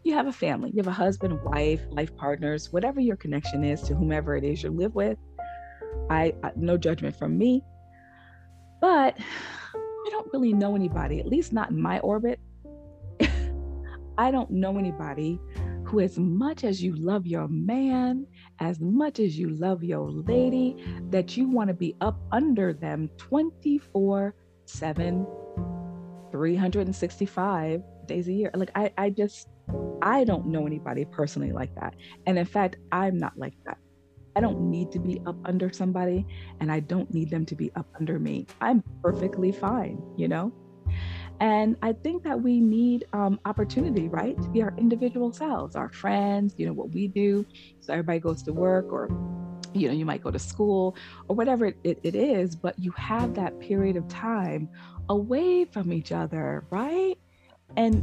you have a family, you have a husband, wife, life partners, whatever your connection is to whomever it is you live with. I, I no judgment from me, but I don't really know anybody, at least not in my orbit. I don't know anybody who, as much as you love your man, as much as you love your lady, that you want to be up under them 24 7, 365 days a year. Like, I, I just, I don't know anybody personally like that. And in fact, I'm not like that. I don't need to be up under somebody and I don't need them to be up under me. I'm perfectly fine, you know? And I think that we need um, opportunity, right? To be our individual selves, our friends, you know, what we do. So everybody goes to work or, you know, you might go to school or whatever it, it, is, but you have that period of time away from each other, right? And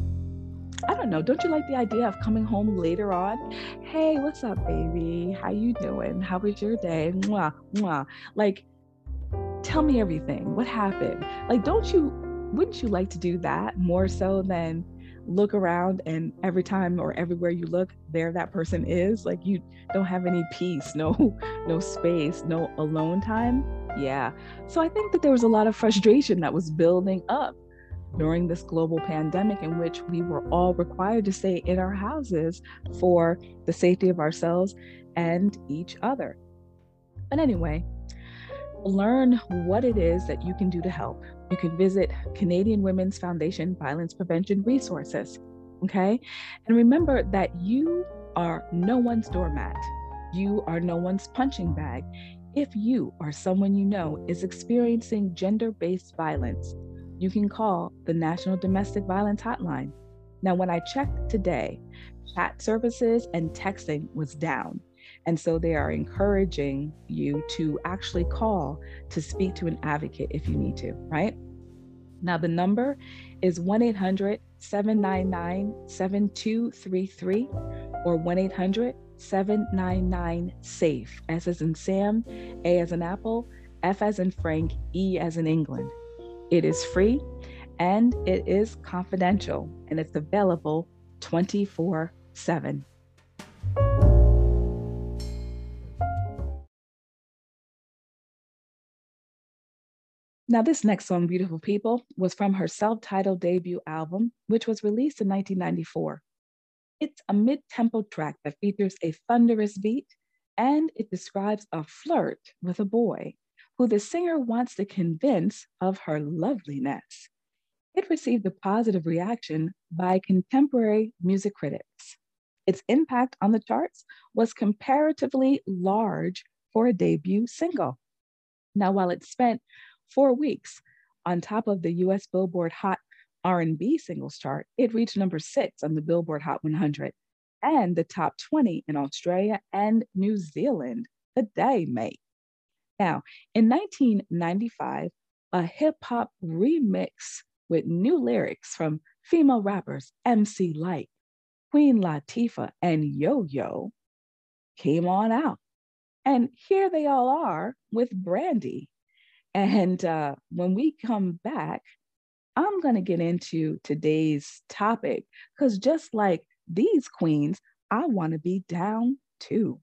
I don't know, don't you like the idea of coming home later on? Hey, what's up, baby? How you doing? How was your day? Mwah, mwah. Like, tell me everything. What happened? Like, don't you wouldn't you like to do that more so than look around and every time or everywhere you look there that person is? Like you don't have any peace no no space no alone time? Yeah. So i think that there was a lot of frustration that was building up during this global pandemic in which we were all required to stay in our houses for the safety of ourselves and each other. But anyway learn what it is that you can do to help you can visit Canadian Women's Foundation Violence Prevention Resources. Okay. And remember that you are no one's doormat, you are no one's punching bag. If you or someone you know is experiencing gender based violence, you can call the National Domestic Violence Hotline. Now, when I checked today, chat services and texting was down. And so they are encouraging you to actually call to speak to an advocate if you need to, right? Now, the number is 1 800 799 7233 or 1 800 799 SAFE, S as in Sam, A as in Apple, F as in Frank, E as in England. It is free and it is confidential and it's available 24 7. Now, this next song, Beautiful People, was from her self titled debut album, which was released in 1994. It's a mid tempo track that features a thunderous beat and it describes a flirt with a boy who the singer wants to convince of her loveliness. It received a positive reaction by contemporary music critics. Its impact on the charts was comparatively large for a debut single. Now, while it spent four weeks. On top of the US Billboard Hot R&B singles chart, it reached number 6 on the Billboard Hot 100 and the top 20 in Australia and New Zealand the day mate. Now, in 1995, a hip hop remix with new lyrics from female rappers MC Lyte, Queen Latifah, and Yo Yo came on out. And here they all are with Brandy and uh, when we come back, I'm going to get into today's topic because just like these queens, I want to be down too.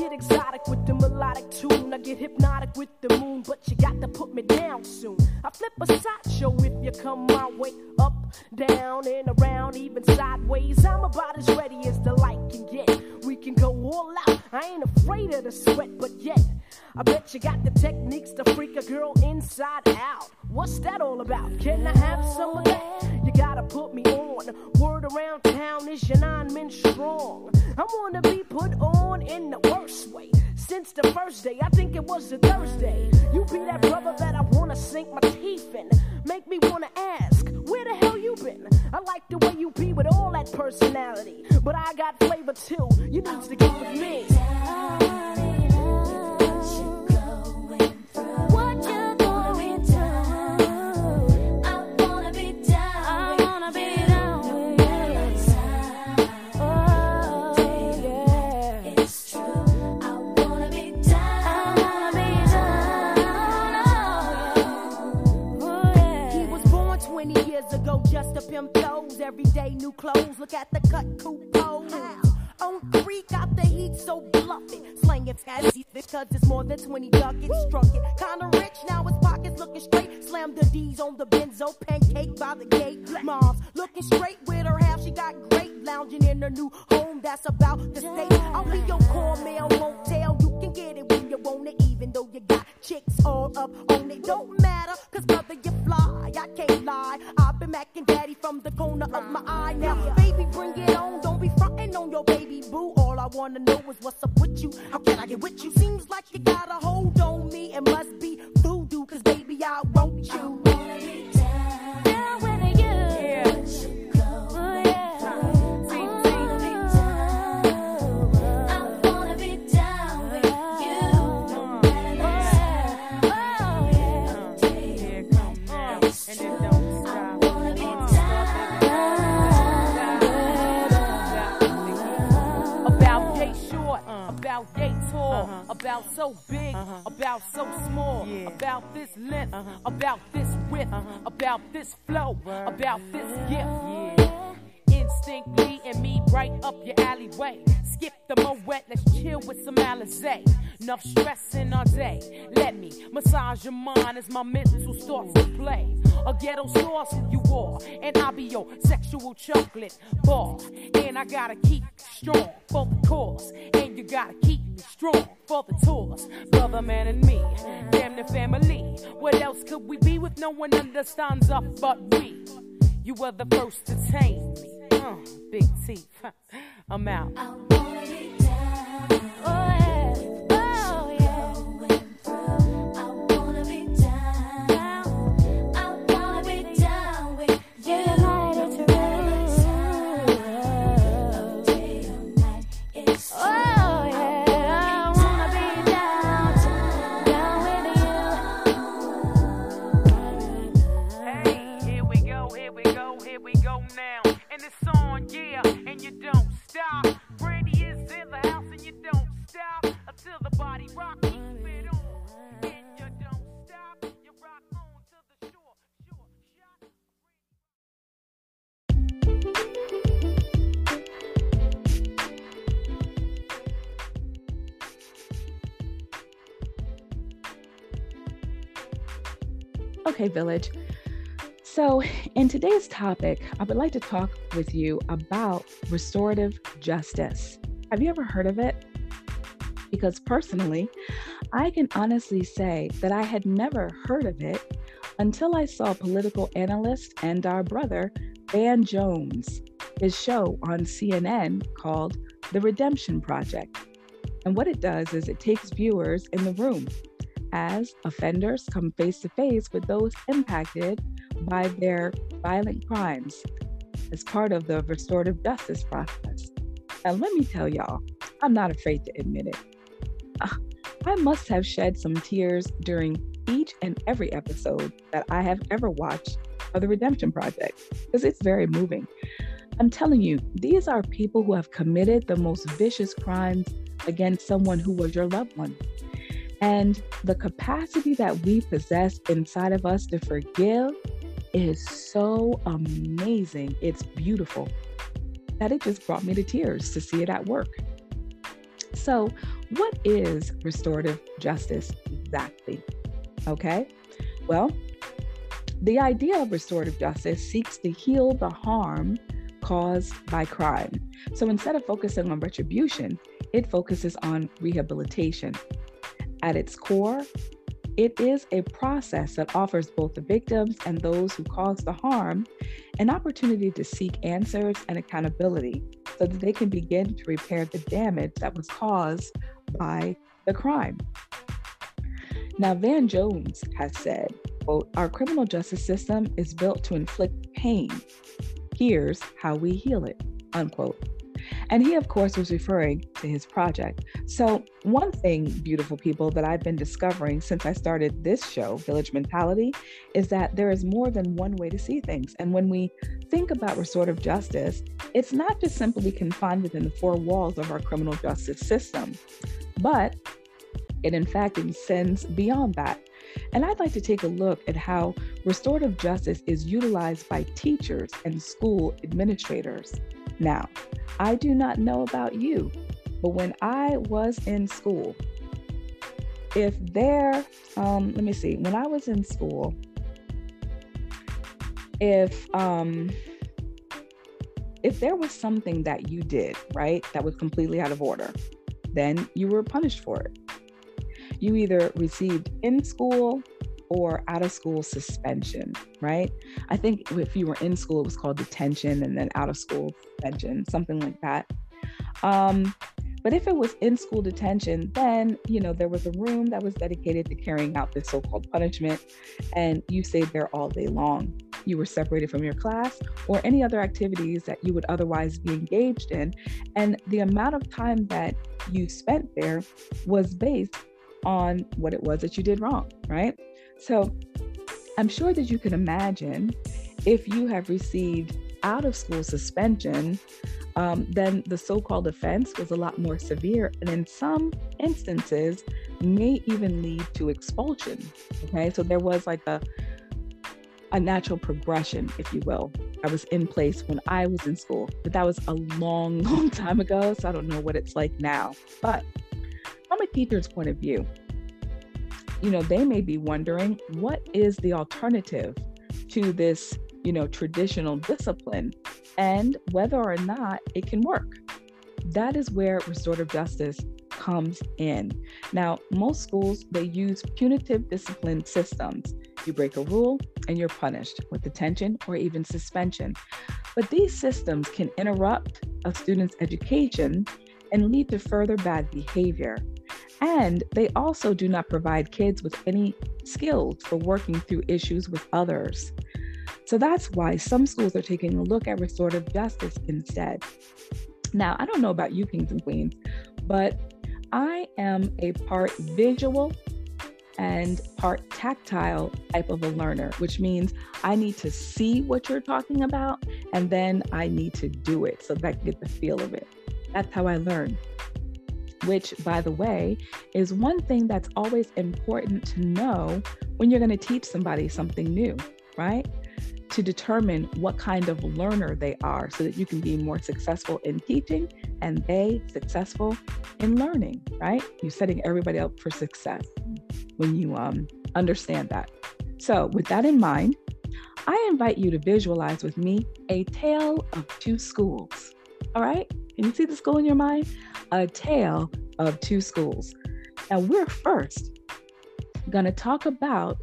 Get exotic with the melodic tune. I get hypnotic with the moon, but you got to put me down soon. I flip a sideshow if you come my way. Down, and around, even sideways. I'm about as ready as the light can get. We can go all out. I ain't afraid of the sweat, but yet. I bet you got the techniques to freak a girl inside out. What's that all about? Can I have some of that? You gotta put me on. Word around town is your nine men strong. I wanna be put on in the worst way. Since the first day, I think it was a Thursday. You be that brother that I wanna sink my teeth in. Make me wanna ask, I like the way you be with all that personality. But I got flavor too. You need to get with me. Pimp toes. Every day, new clothes. Look at the cut, coupe pose. On three, got the heat so bluffy. Slanging fancy because it's more than 20 ducats. Struck it. Kinda rich, now his pockets looking straight. Slam the D's on the benzo, pancake by the gate. Mom's looking straight with her half, she got great. Lounging in her new home, that's about the state. I'll be your core mail, won't tell. You can get it when you want it, even though you got chicks all up on it. Don't matter, cause brother, you fly. I can't lie. I've been macking daddy from the corner of my eye. Now, baby, bring it on. Don't be frontin' on your baby boo. I wanna know is what's up with you. How can I get with you? Seems like you got a hold on me. It must be voodoo, cause baby, I want you. About so big, uh-huh. about so small, yeah. about this length, uh-huh. about this width, uh-huh. about this flow, Word. about this gift. Yeah. Instinctly and me right up your alleyway. Skip the moet, let's chill with some Alizé. Enough stressing all day. Let me massage your mind as my mental starts to play. A ghetto sauce you are, and I'll be your sexual chocolate bar. And I gotta keep strong for the cause, and you gotta keep strong for the tours. Brother, man, and me, damn the family. What else could we be with no one understands us but we? You were the first to tame me. Uh, big teeth. I'm out. Okay, Village. So, in today's topic, I would like to talk with you about restorative justice. Have you ever heard of it? Because personally, I can honestly say that I had never heard of it until I saw political analyst and our brother, Van Jones, his show on CNN called The Redemption Project. And what it does is it takes viewers in the room as offenders come face to face with those impacted by their violent crimes as part of the restorative justice process. And let me tell y'all, I'm not afraid to admit it. Uh, I must have shed some tears during each and every episode that I have ever watched of the Redemption Project because it's very moving. I'm telling you, these are people who have committed the most vicious crimes against someone who was your loved one. And the capacity that we possess inside of us to forgive is so amazing. It's beautiful that it just brought me to tears to see it at work. So, what is restorative justice exactly? Okay, well, the idea of restorative justice seeks to heal the harm caused by crime. So instead of focusing on retribution, it focuses on rehabilitation. At its core, it is a process that offers both the victims and those who caused the harm an opportunity to seek answers and accountability so that they can begin to repair the damage that was caused by the crime. Now, Van Jones has said, quote, our criminal justice system is built to inflict pain. Here's how we heal it, unquote. And he, of course, was referring to his project. So, one thing, beautiful people, that I've been discovering since I started this show, Village Mentality, is that there is more than one way to see things. And when we think about restorative justice, it's not just simply confined within the four walls of our criminal justice system, but it in fact extends beyond that. And I'd like to take a look at how restorative justice is utilized by teachers and school administrators. Now, I do not know about you, but when I was in school, if there, um, let me see, when I was in school, if um, if there was something that you did right that was completely out of order, then you were punished for it. You either received in school or out of school suspension, right? I think if you were in school, it was called detention, and then out of school suspension, something like that. Um, but if it was in school detention, then, you know, there was a room that was dedicated to carrying out this so called punishment, and you stayed there all day long. You were separated from your class or any other activities that you would otherwise be engaged in. And the amount of time that you spent there was based on what it was that you did wrong, right? So I'm sure that you can imagine if you have received out of school suspension, um, then the so called offense was a lot more severe. And in some instances, may even lead to expulsion. Okay. So there was like a, a natural progression, if you will. I was in place when I was in school, but that was a long, long time ago. So I don't know what it's like now. But from a teacher's point of view, you know, they may be wondering what is the alternative to this, you know, traditional discipline and whether or not it can work. That is where restorative justice comes in. Now, most schools they use punitive discipline systems. You break a rule and you're punished with detention or even suspension. But these systems can interrupt a student's education and lead to further bad behavior. And they also do not provide kids with any skills for working through issues with others. So that's why some schools are taking a look at restorative justice instead. Now, I don't know about you, kings and queens, but I am a part visual and part tactile type of a learner, which means I need to see what you're talking about and then I need to do it so that I can get the feel of it. That's how I learn which, by the way, is one thing that's always important to know when you're going to teach somebody something new, right? To determine what kind of learner they are so that you can be more successful in teaching and they successful in learning, right? You're setting everybody up for success when you um, understand that. So, with that in mind, I invite you to visualize with me a tale of two schools. All right? Can you see the school in your mind? A tale of two schools. Now, we're first going to talk about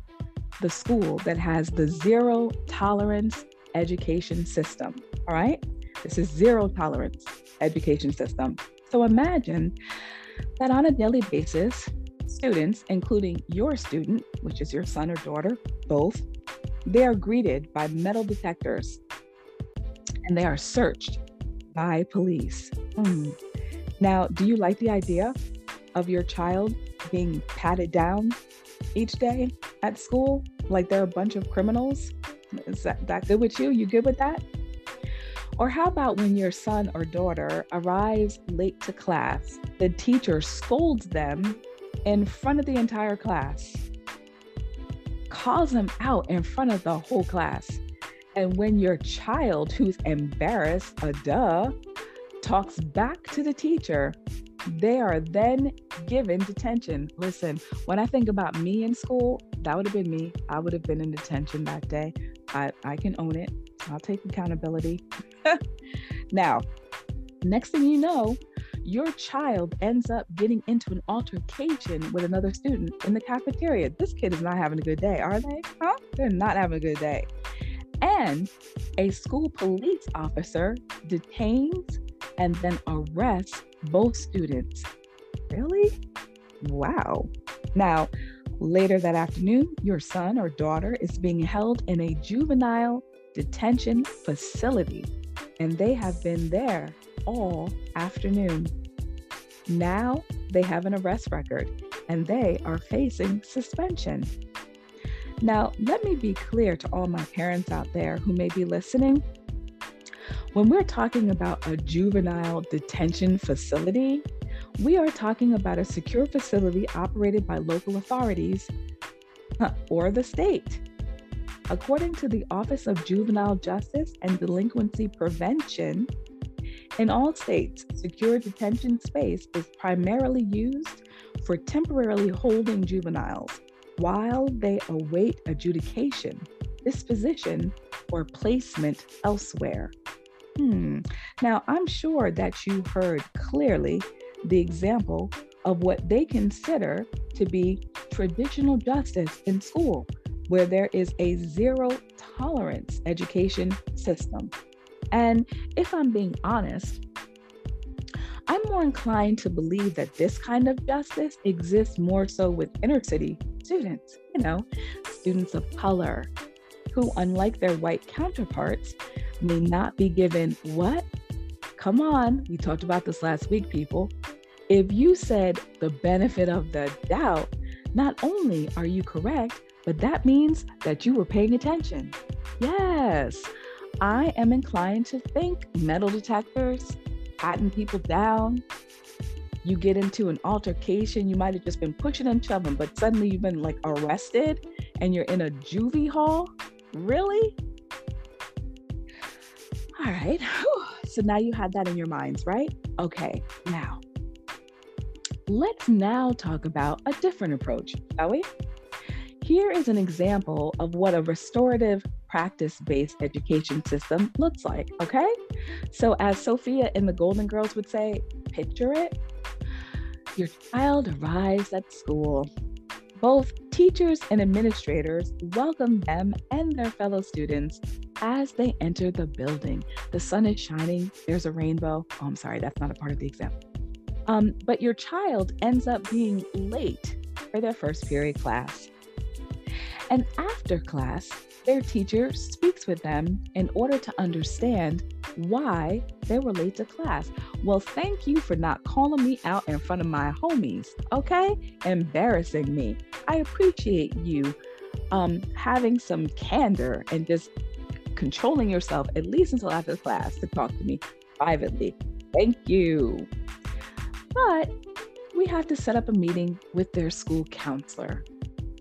the school that has the zero tolerance education system. All right? This is zero tolerance education system. So imagine that on a daily basis, students, including your student, which is your son or daughter, both, they are greeted by metal detectors and they are searched by police. Mm. Now, do you like the idea of your child being patted down each day at school like they're a bunch of criminals? Is that, that good with you? You good with that? Or how about when your son or daughter arrives late to class, the teacher scolds them in front of the entire class, calls them out in front of the whole class. And when your child, who's embarrassed, a duh, talks back to the teacher, they are then given detention. Listen, when I think about me in school, that would have been me. I would have been in detention that day. I, I can own it. I'll take accountability. now, next thing you know, your child ends up getting into an altercation with another student in the cafeteria. This kid is not having a good day, are they? Huh? They're not having a good day. And a school police officer detains and then arrests both students. Really? Wow. Now, later that afternoon, your son or daughter is being held in a juvenile detention facility, and they have been there all afternoon. Now they have an arrest record and they are facing suspension. Now, let me be clear to all my parents out there who may be listening. When we're talking about a juvenile detention facility, we are talking about a secure facility operated by local authorities or the state. According to the Office of Juvenile Justice and Delinquency Prevention, in all states, secure detention space is primarily used for temporarily holding juveniles while they await adjudication, disposition, or placement elsewhere. Hmm. Now, I'm sure that you heard clearly the example of what they consider to be traditional justice in school, where there is a zero tolerance education system. And if I'm being honest, I'm more inclined to believe that this kind of justice exists more so with inner city students, you know, students of color, who, unlike their white counterparts, may not be given what? Come on, we talked about this last week, people. If you said the benefit of the doubt, not only are you correct, but that means that you were paying attention. Yes, I am inclined to think metal detectors, patting people down. You get into an altercation, you might have just been pushing and shoving, but suddenly you've been like arrested and you're in a juvie hall. Really? All right. So now you had that in your minds, right? Okay. Now, let's now talk about a different approach, shall we? Here is an example of what a restorative practice based education system looks like. Okay. So, as Sophia in the Golden Girls would say, picture it. Your child arrives at school. Both teachers and administrators welcome them and their fellow students as they enter the building. The sun is shining, there's a rainbow. Oh, I'm sorry, that's not a part of the example. Um, but your child ends up being late for their first period class. And after class, their teacher speaks with them in order to understand why they were late to class. Well, thank you for not calling me out in front of my homies, okay? Embarrassing me. I appreciate you um, having some candor and just controlling yourself at least until after class to talk to me privately. Thank you. But we have to set up a meeting with their school counselor.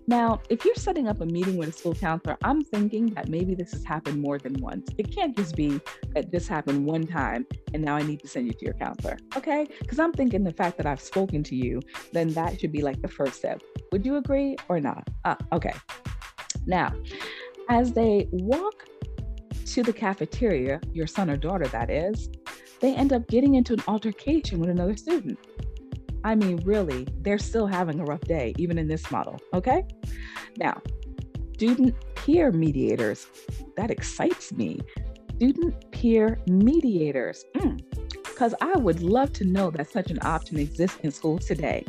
Now, if you're setting up a meeting with a school counselor, I'm thinking that maybe this has happened more than once. It can't just be that this happened one time and now I need to send you to your counselor. Okay? Because I'm thinking the fact that I've spoken to you, then that should be like the first step. Would you agree or not? Uh, okay. Now, as they walk to the cafeteria, your son or daughter, that is, they end up getting into an altercation with another student. I mean, really, they're still having a rough day, even in this model. Okay. Now, student peer mediators, that excites me. Student peer mediators, because mm, I would love to know that such an option exists in schools today.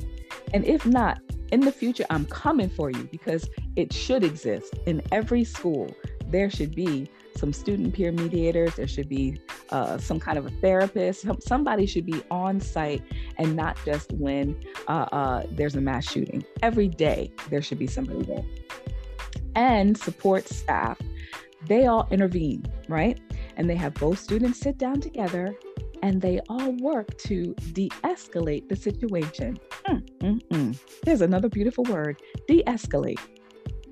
And if not, in the future, I'm coming for you because it should exist in every school. There should be some student peer mediators. There should be uh, some kind of a therapist. Somebody should be on site and not just when uh, uh, there's a mass shooting. Every day, there should be somebody there. And support staff. They all intervene, right? And they have both students sit down together and they all work to de escalate the situation. Mm, mm, mm. There's another beautiful word de escalate.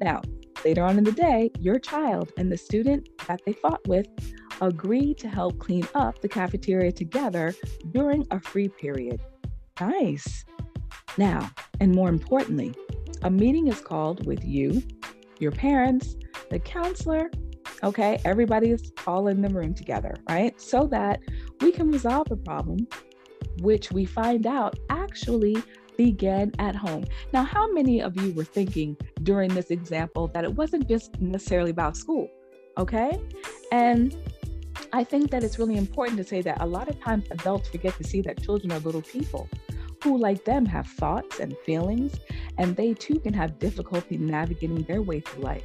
Now, Later on in the day, your child and the student that they fought with agree to help clean up the cafeteria together during a free period. Nice. Now, and more importantly, a meeting is called with you, your parents, the counselor, okay? Everybody is all in the room together, right? So that we can resolve the problem which we find out actually began at home. Now, how many of you were thinking during this example that it wasn't just necessarily about school? Okay. And I think that it's really important to say that a lot of times adults forget to see that children are little people who, like them, have thoughts and feelings, and they too can have difficulty navigating their way through life.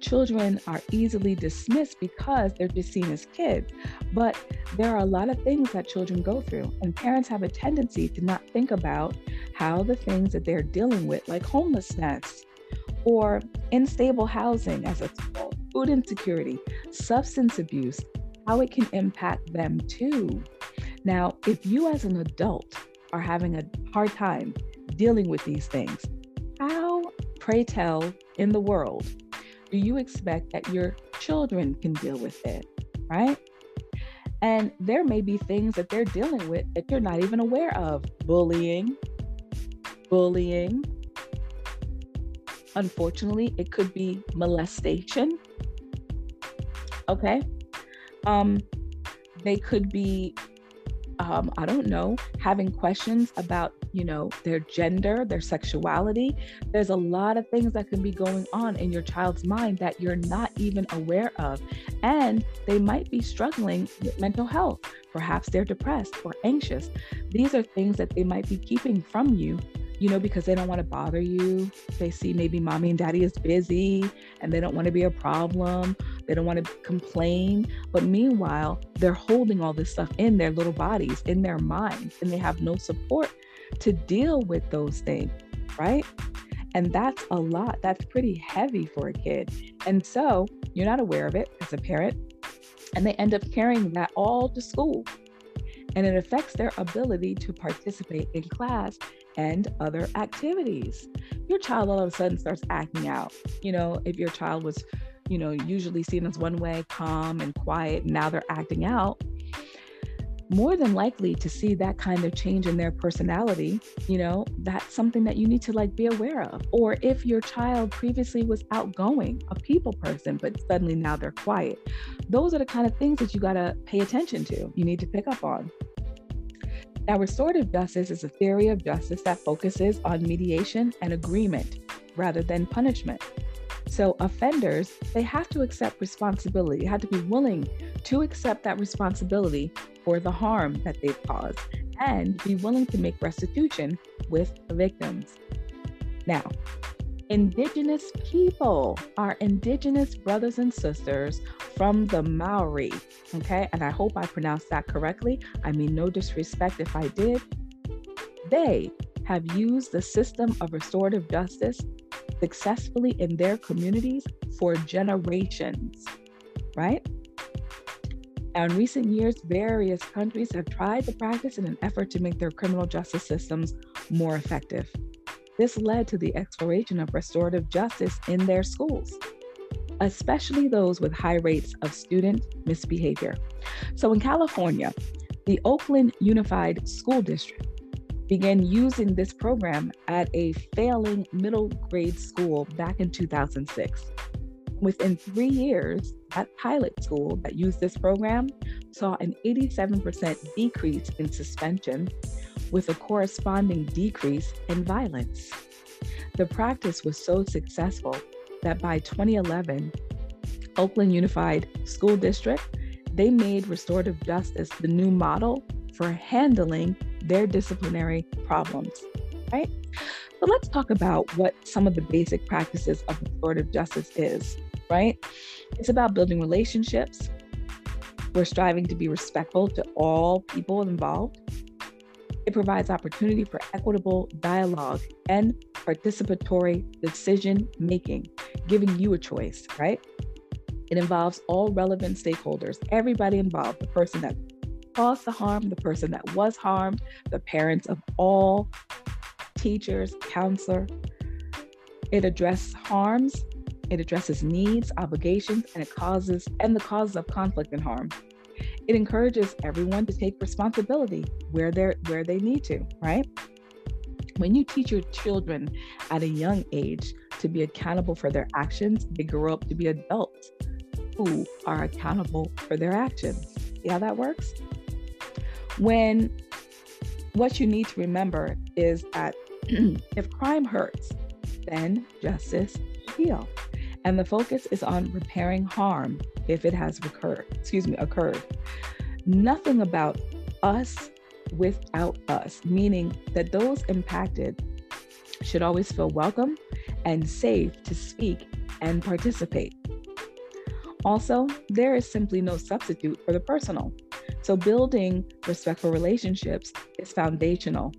Children are easily dismissed because they're just seen as kids, but there are a lot of things that children go through, and parents have a tendency to not think about how the things that they're dealing with, like homelessness or unstable housing, as a food insecurity, substance abuse, how it can impact them too. Now, if you as an adult are having a hard time dealing with these things, how, pray tell, in the world do you expect that your children can deal with it, right? And there may be things that they're dealing with that you're not even aware of bullying, bullying. Unfortunately, it could be molestation. Okay. Um, they could be um, I don't know, having questions about, you know, their gender, their sexuality. There's a lot of things that can be going on in your child's mind that you're not even aware of. And they might be struggling with mental health. Perhaps they're depressed or anxious. These are things that they might be keeping from you you know, because they don't want to bother you. They see maybe mommy and daddy is busy and they don't want to be a problem. They don't want to complain. But meanwhile, they're holding all this stuff in their little bodies, in their minds, and they have no support to deal with those things, right? And that's a lot. That's pretty heavy for a kid. And so you're not aware of it as a parent. And they end up carrying that all to school. And it affects their ability to participate in class and other activities. Your child all of a sudden starts acting out. You know, if your child was you know, usually seen as one way, calm and quiet, now they're acting out, more than likely to see that kind of change in their personality, you know, that's something that you need to like be aware of. Or if your child previously was outgoing, a people person, but suddenly now they're quiet, those are the kind of things that you got to pay attention to, you need to pick up on. Now, restorative justice is a theory of justice that focuses on mediation and agreement rather than punishment. So offenders, they have to accept responsibility. They have to be willing to accept that responsibility for the harm that they've caused and be willing to make restitution with the victims. Now, Indigenous people, our Indigenous brothers and sisters from the Maori, okay, and I hope I pronounced that correctly. I mean, no disrespect if I did. They have used the system of restorative justice successfully in their communities for generations, right? Now, in recent years, various countries have tried the practice in an effort to make their criminal justice systems more effective. This led to the exploration of restorative justice in their schools, especially those with high rates of student misbehavior. So, in California, the Oakland Unified School District began using this program at a failing middle grade school back in 2006. Within three years, that pilot school that used this program saw an 87% decrease in suspension with a corresponding decrease in violence. The practice was so successful that by 2011, Oakland Unified School District, they made restorative justice the new model for handling their disciplinary problems, right? But let's talk about what some of the basic practices of restorative justice is, right? It's about building relationships. We're striving to be respectful to all people involved. It provides opportunity for equitable dialogue and participatory decision making, giving you a choice, right? It involves all relevant stakeholders, everybody involved, the person that caused the harm, the person that was harmed, the parents of all teachers, counselor. It addresses harms, it addresses needs, obligations, and it causes and the causes of conflict and harm. It encourages everyone to take responsibility where they're where they need to, right? When you teach your children at a young age to be accountable for their actions, they grow up to be adults who are accountable for their actions. See how that works? When what you need to remember is that if crime hurts, then justice heal. And the focus is on repairing harm if it has recurred, excuse me, occurred. Nothing about us without us, meaning that those impacted should always feel welcome and safe to speak and participate. Also, there is simply no substitute for the personal. So, building respectful relationships is foundational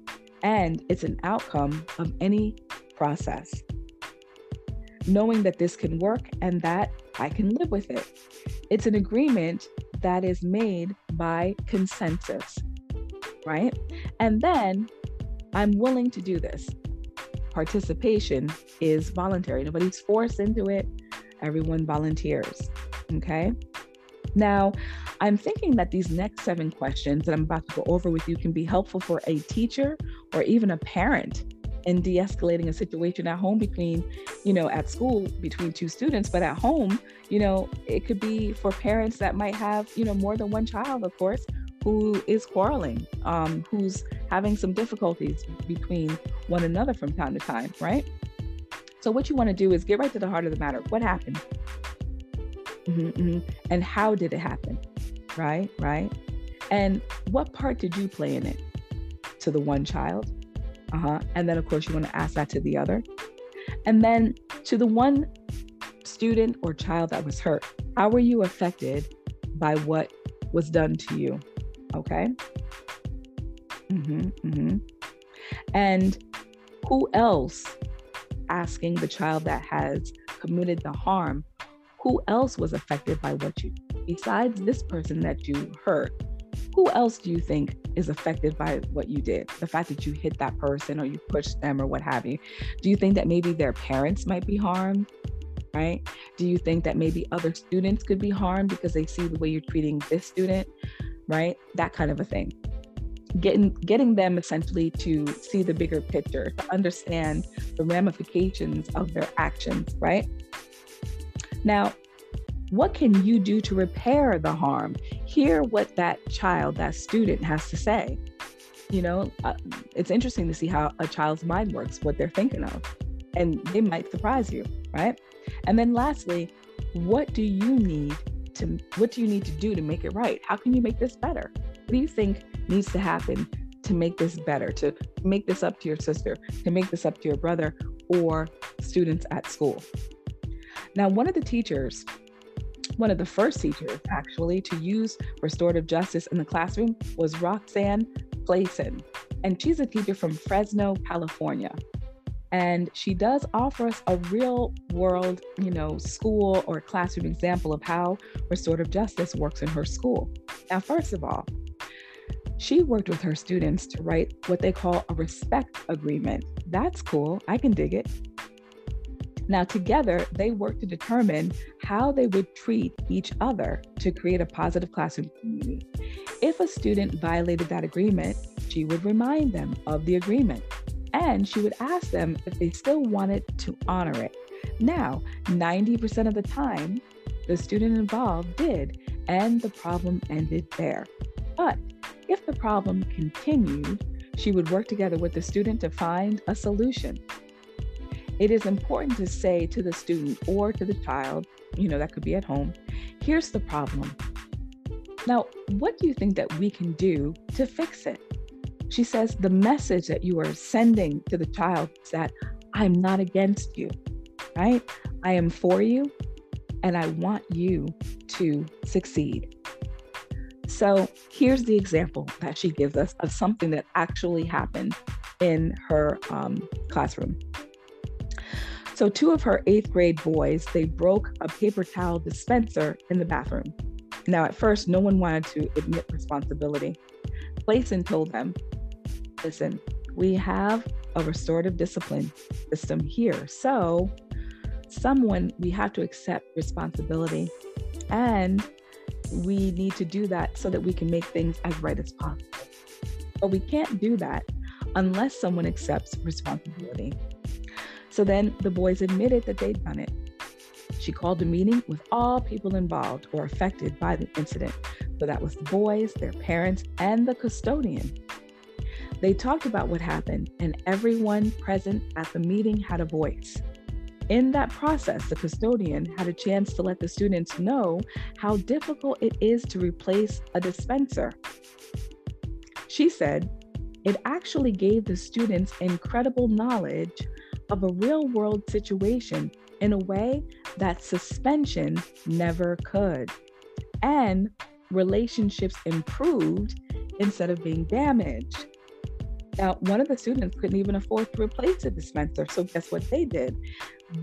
and it's an outcome of any process. Knowing that this can work and that I can live with it. It's an agreement that is made by consensus, right? And then I'm willing to do this. Participation is voluntary, nobody's forced into it, everyone volunteers. Okay. Now, I'm thinking that these next seven questions that I'm about to go over with you can be helpful for a teacher or even a parent in de-escalating a situation at home between you know at school between two students but at home you know it could be for parents that might have you know more than one child of course who is quarreling um, who's having some difficulties between one another from time to time right? So what you want to do is get right to the heart of the matter. What happened mm-hmm, mm-hmm. and how did it happen right right and what part did you play in it to the one child uh-huh. And then, of course, you want to ask that to the other. And then to the one student or child that was hurt, how were you affected by what was done to you? Okay. Mm-hmm, mm-hmm. And who else, asking the child that has committed the harm, who else was affected by what you, besides this person that you hurt? who else do you think is affected by what you did? The fact that you hit that person or you pushed them or what have you. Do you think that maybe their parents might be harmed? Right? Do you think that maybe other students could be harmed because they see the way you're treating this student? Right? That kind of a thing. Getting getting them essentially to see the bigger picture, to understand the ramifications of their actions, right? Now, what can you do to repair the harm? Hear what that child, that student has to say. You know, uh, it's interesting to see how a child's mind works, what they're thinking of, and they might surprise you, right? And then lastly, what do you need to what do you need to do to make it right? How can you make this better? What do you think needs to happen to make this better, to make this up to your sister, to make this up to your brother or students at school? Now, one of the teachers one of the first teachers, actually, to use restorative justice in the classroom was Roxanne Playson. And she's a teacher from Fresno, California. And she does offer us a real world, you know, school or classroom example of how restorative justice works in her school. Now, first of all, she worked with her students to write what they call a respect agreement. That's cool. I can dig it. Now, together, they worked to determine how they would treat each other to create a positive classroom community. If a student violated that agreement, she would remind them of the agreement and she would ask them if they still wanted to honor it. Now, 90% of the time, the student involved did, and the problem ended there. But if the problem continued, she would work together with the student to find a solution it is important to say to the student or to the child, you know, that could be at home, here's the problem. Now, what do you think that we can do to fix it? She says the message that you are sending to the child is that I'm not against you, right? I am for you and I want you to succeed. So here's the example that she gives us of something that actually happened in her um, classroom. So two of her eighth grade boys, they broke a paper towel dispenser in the bathroom. Now, at first, no one wanted to admit responsibility. Playson told them, listen, we have a restorative discipline system here. So someone, we have to accept responsibility and we need to do that so that we can make things as right as possible. But we can't do that unless someone accepts responsibility. So then the boys admitted that they'd done it. She called a meeting with all people involved or affected by the incident. So that was the boys, their parents, and the custodian. They talked about what happened, and everyone present at the meeting had a voice. In that process, the custodian had a chance to let the students know how difficult it is to replace a dispenser. She said, it actually gave the students incredible knowledge of a real world situation in a way that suspension never could. And relationships improved instead of being damaged. Now, one of the students couldn't even afford to replace a dispenser. So, guess what they did?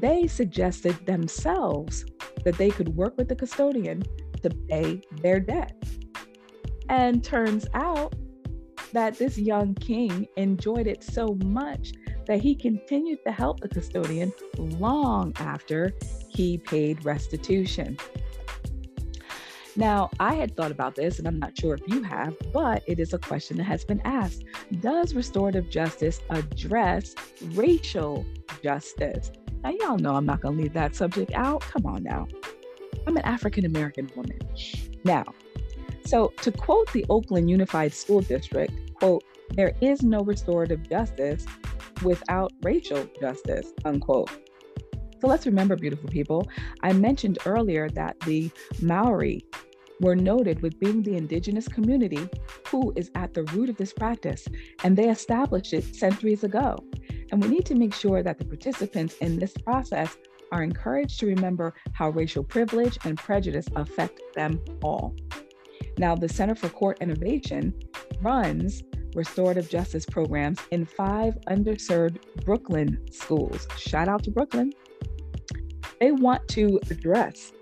They suggested themselves that they could work with the custodian to pay their debt. And turns out that this young king enjoyed it so much that he continued to help the custodian long after he paid restitution. Now, I had thought about this, and I'm not sure if you have, but it is a question that has been asked. Does restorative justice address racial justice? Now, y'all know I'm not going to leave that subject out. Come on now. I'm an African American woman. Now, so to quote the Oakland Unified School District, quote, there is no restorative justice without racial justice, unquote. So let's remember, beautiful people, I mentioned earlier that the Maori were noted with being the indigenous community who is at the root of this practice, and they established it centuries ago. And we need to make sure that the participants in this process are encouraged to remember how racial privilege and prejudice affect them all. Now, the Center for Court Innovation runs restorative justice programs in five underserved Brooklyn schools. Shout out to Brooklyn. They want to address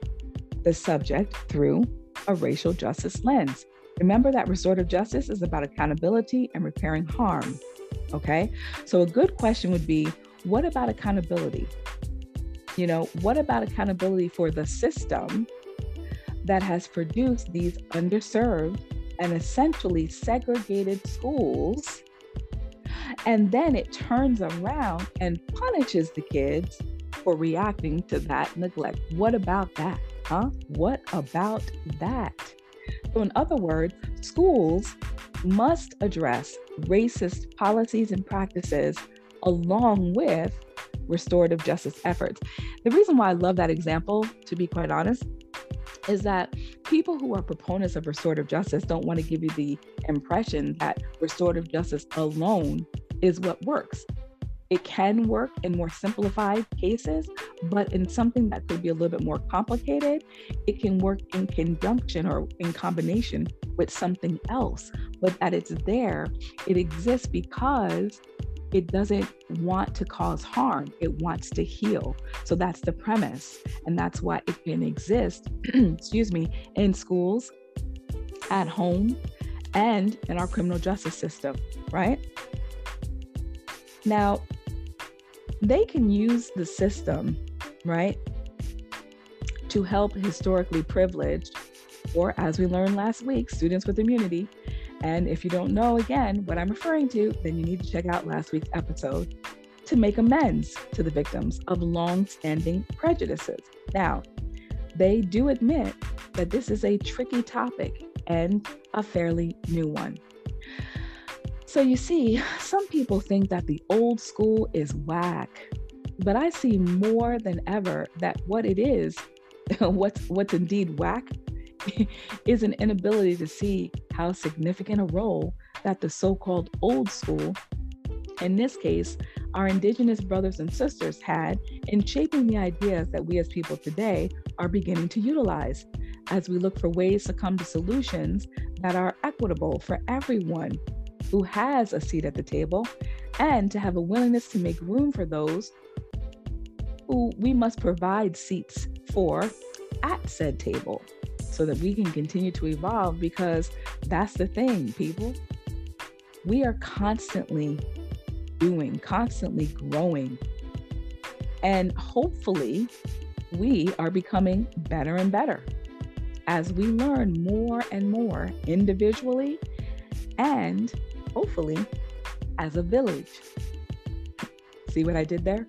the subject through a racial justice lens. Remember that restorative justice is about accountability and repairing harm. Okay. So, a good question would be what about accountability? You know, what about accountability for the system that has produced these underserved and essentially segregated schools? And then it turns around and punishes the kids for reacting to that neglect. What about that? Huh? What about that? So, in other words, schools must address racist policies and practices along with restorative justice efforts. The reason why I love that example, to be quite honest, is that people who are proponents of restorative justice don't want to give you the impression that restorative justice alone is what works. It can work in more simplified cases, but in something that could be a little bit more complicated, it can work in conjunction or in combination with something else. But that it's there, it exists because it doesn't want to cause harm, it wants to heal. So that's the premise. And that's why it can exist, excuse me, in schools, at home, and in our criminal justice system, right? Now, they can use the system, right, to help historically privileged, or as we learned last week, students with immunity. And if you don't know again what I'm referring to, then you need to check out last week's episode to make amends to the victims of long-standing prejudices. Now, they do admit that this is a tricky topic and a fairly new one. So you see, some people think that the old school is whack, but I see more than ever that what it is, what's what's indeed whack, is an inability to see how significant a role that the so-called old school, in this case, our indigenous brothers and sisters had in shaping the ideas that we as people today are beginning to utilize as we look for ways to come to solutions that are equitable for everyone who has a seat at the table and to have a willingness to make room for those who we must provide seats for at said table so that we can continue to evolve because that's the thing, people. We are constantly doing, constantly growing. And hopefully, we are becoming better and better as we learn more and more individually and hopefully as a village. See what I did there?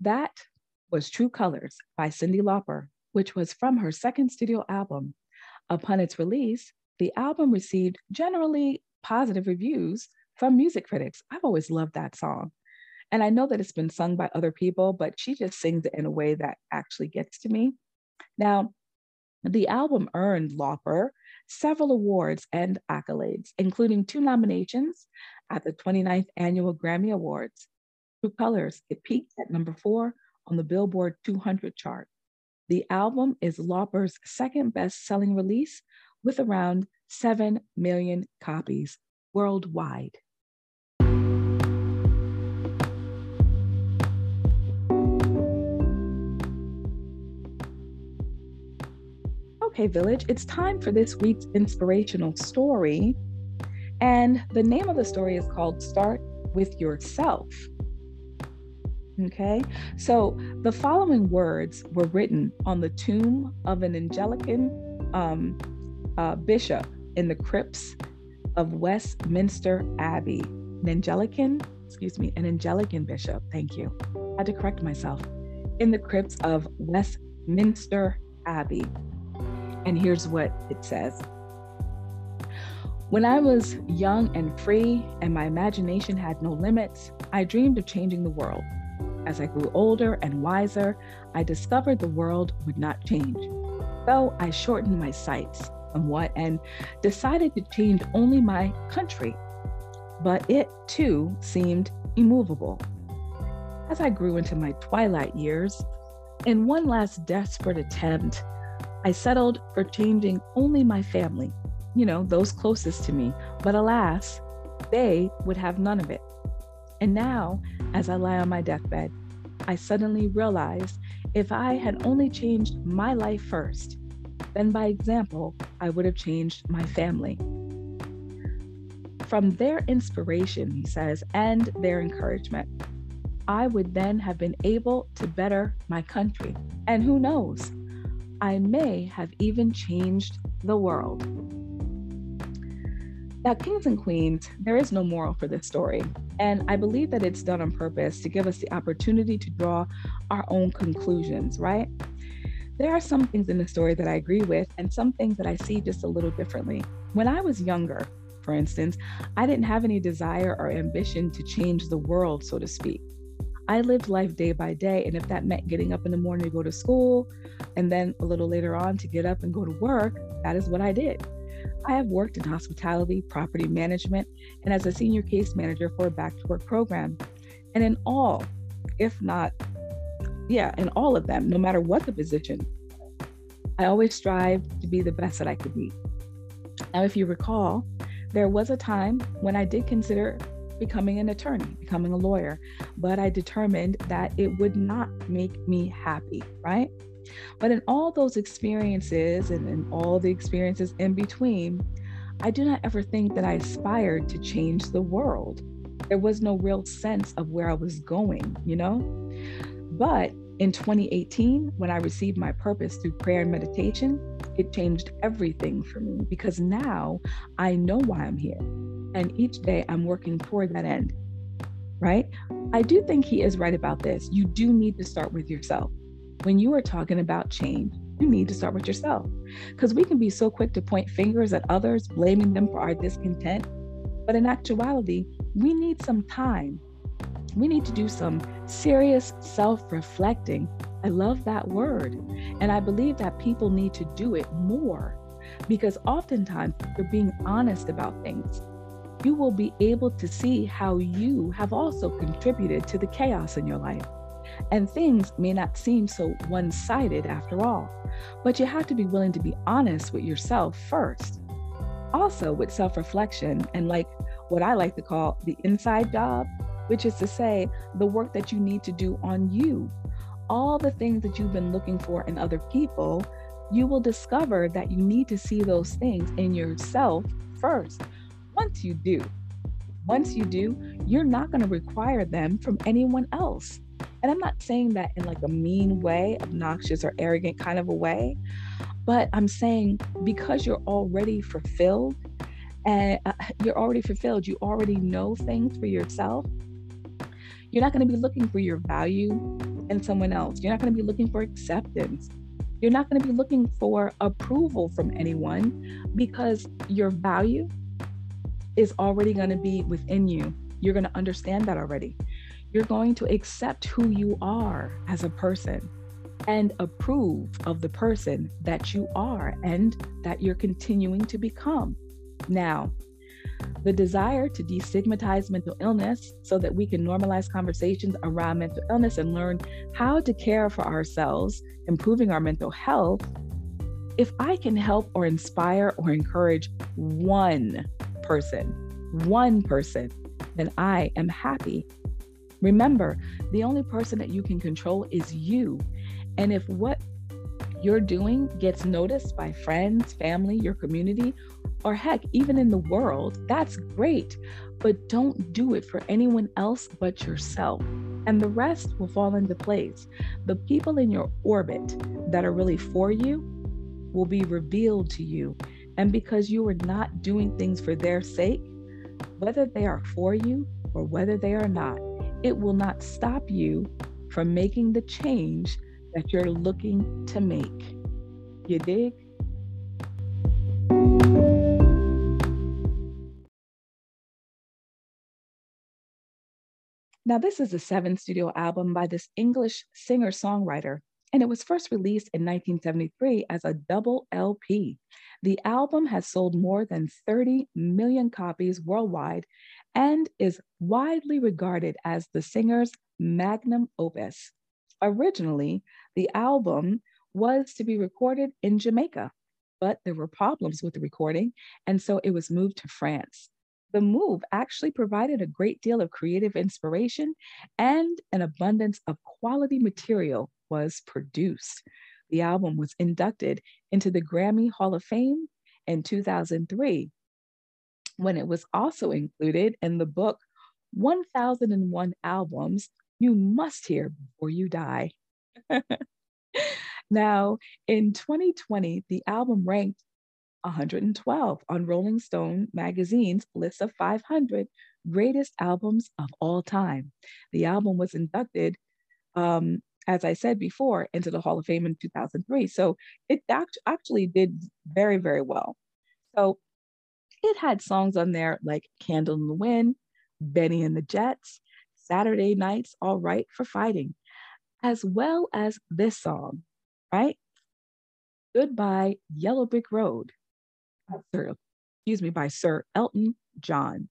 That was True Colors by Cyndi Lauper, which was from her second studio album. Upon its release, the album received generally positive reviews from music critics. I've always loved that song. And I know that it's been sung by other people, but she just sings it in a way that actually gets to me. Now, the album earned Lauper several awards and accolades, including two nominations at the 29th Annual Grammy Awards. True Colors, it peaked at number four on the Billboard 200 chart. The album is Lauper's second best selling release with around 7 million copies worldwide. Okay, Village, it's time for this week's inspirational story. And the name of the story is called Start with Yourself. Okay, so the following words were written on the tomb of an Anglican um, uh, bishop in the crypts of Westminster Abbey. An Anglican, excuse me, an Anglican bishop, thank you. I had to correct myself. In the crypts of Westminster Abbey. And here's what it says When I was young and free and my imagination had no limits, I dreamed of changing the world. As I grew older and wiser, I discovered the world would not change. So I shortened my sights somewhat and decided to change only my country. But it too seemed immovable. As I grew into my twilight years, In one last desperate attempt, I settled for changing only my family, you know, those closest to me. But alas, they would have none of it. And now, as I lie on my deathbed, I suddenly realized if I had only changed my life first, then by example, I would have changed my family. From their inspiration, he says, and their encouragement, I would then have been able to better my country. And who knows, I may have even changed the world. Now, Kings and Queens, there is no moral for this story. And I believe that it's done on purpose to give us the opportunity to draw our own conclusions, right? There are some things in the story that I agree with, and some things that I see just a little differently. When I was younger, for instance, I didn't have any desire or ambition to change the world, so to speak. I lived life day by day. And if that meant getting up in the morning to go to school and then a little later on to get up and go to work, that is what I did. I have worked in hospitality, property management, and as a senior case manager for a back to work program. And in all, if not, yeah, in all of them, no matter what the position, I always strive to be the best that I could be. Now, if you recall, there was a time when I did consider becoming an attorney, becoming a lawyer, but I determined that it would not make me happy, right? But in all those experiences and in all the experiences in between, I do not ever think that I aspired to change the world. There was no real sense of where I was going, you know? But in 2018, when I received my purpose through prayer and meditation, it changed everything for me because now I know why I'm here. And each day I'm working toward that end, right? I do think he is right about this. You do need to start with yourself when you are talking about change, you need to start with yourself. Because we can be so quick to point fingers at others, blaming them for our discontent. But in actuality, we need some time. We need to do some serious self reflecting. I love that word. And I believe that people need to do it more because oftentimes if you're being honest about things. You will be able to see how you have also contributed to the chaos in your life. And things may not seem so one sided after all, but you have to be willing to be honest with yourself first. Also, with self reflection and like what I like to call the inside job, which is to say, the work that you need to do on you. All the things that you've been looking for in other people, you will discover that you need to see those things in yourself first. Once you do, once you do, you're not going to require them from anyone else. And I'm not saying that in like a mean way, obnoxious or arrogant kind of a way, but I'm saying because you're already fulfilled and uh, you're already fulfilled, you already know things for yourself. You're not going to be looking for your value in someone else. You're not going to be looking for acceptance. You're not going to be looking for approval from anyone because your value is already going to be within you. You're going to understand that already you're going to accept who you are as a person and approve of the person that you are and that you're continuing to become. Now, the desire to destigmatize mental illness so that we can normalize conversations around mental illness and learn how to care for ourselves, improving our mental health. If I can help or inspire or encourage one person, one person, then I am happy Remember, the only person that you can control is you. And if what you're doing gets noticed by friends, family, your community, or heck, even in the world, that's great. But don't do it for anyone else but yourself. And the rest will fall into place. The people in your orbit that are really for you will be revealed to you. And because you are not doing things for their sake, whether they are for you or whether they are not, it will not stop you from making the change that you're looking to make. You dig? Now, this is the seventh studio album by this English singer songwriter, and it was first released in 1973 as a double LP. The album has sold more than 30 million copies worldwide and is widely regarded as the singer's magnum opus. Originally, the album was to be recorded in Jamaica, but there were problems with the recording, and so it was moved to France. The move actually provided a great deal of creative inspiration and an abundance of quality material was produced. The album was inducted into the Grammy Hall of Fame in 2003 when it was also included in the book 1001 Albums You Must Hear Before You Die. now, in 2020, the album ranked 112 on Rolling Stone magazine's list of 500 greatest albums of all time. The album was inducted, um, as I said before, into the Hall of Fame in 2003. So it actually did very, very well. So it had songs on there like Candle in the Wind, Bennie and the Jets, Saturday Nights All Right for Fighting, as well as this song, right? Goodbye Yellow Brick Road, Sir, excuse me, by Sir Elton John.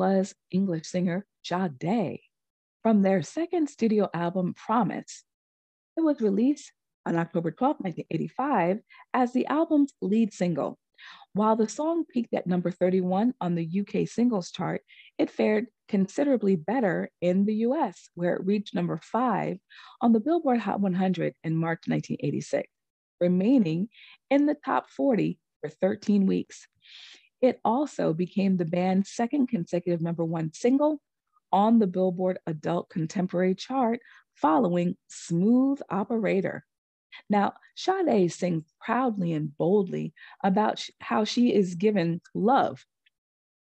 Was English singer Sade from their second studio album, Promise. It was released on October 12, 1985, as the album's lead single. While the song peaked at number 31 on the UK singles chart, it fared considerably better in the US, where it reached number five on the Billboard Hot 100 in March 1986, remaining in the top 40 for 13 weeks. It also became the band's second consecutive number one single on the Billboard Adult Contemporary chart following Smooth Operator. Now, Sade sings proudly and boldly about how she is given love,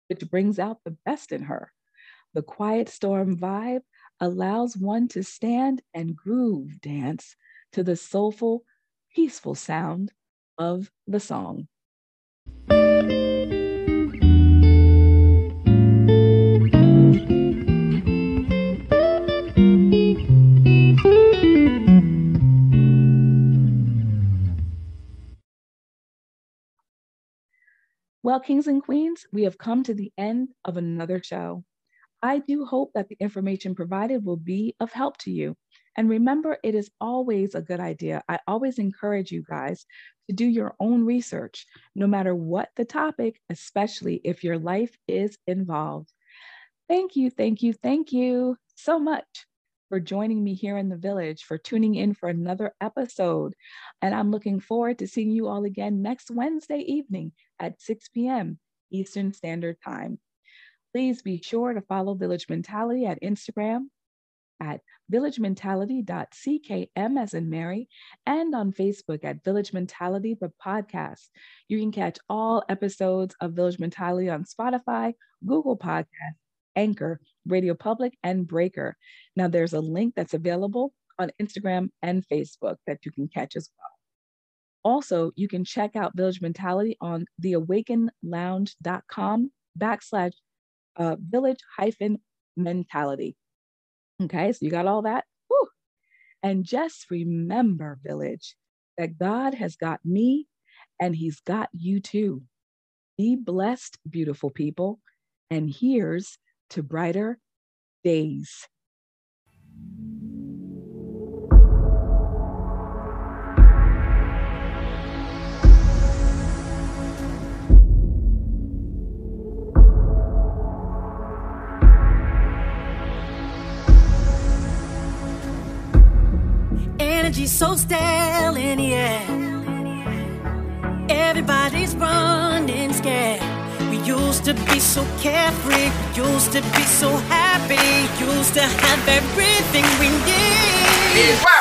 which brings out the best in her. The quiet storm vibe allows one to stand and groove dance to the soulful, peaceful sound of the song. Well, kings and queens, we have come to the end of another show. I do hope that the information provided will be of help to you. And remember, it is always a good idea. I always encourage you guys to do your own research, no matter what the topic, especially if your life is involved. Thank you, thank you, thank you so much for joining me here in the village, for tuning in for another episode. And I'm looking forward to seeing you all again next Wednesday evening at 6 p.m. Eastern Standard Time. Please be sure to follow Village Mentality at Instagram at villagementality.ckm as in Mary and on Facebook at Village Mentality, the podcast. You can catch all episodes of Village Mentality on Spotify, Google Podcast, Anchor, Radio Public, and Breaker. Now, there's a link that's available on Instagram and Facebook that you can catch as well. Also, you can check out Village Mentality on theawakenlounge.com backslash uh, village hyphen mentality. Okay, so you got all that? Whew. And just remember, village, that God has got me and he's got you too. Be blessed, beautiful people. And here's to brighter days. Energy so the air. Everybody's running scared We used to be so carefree, we used to be so happy, used to have everything we need.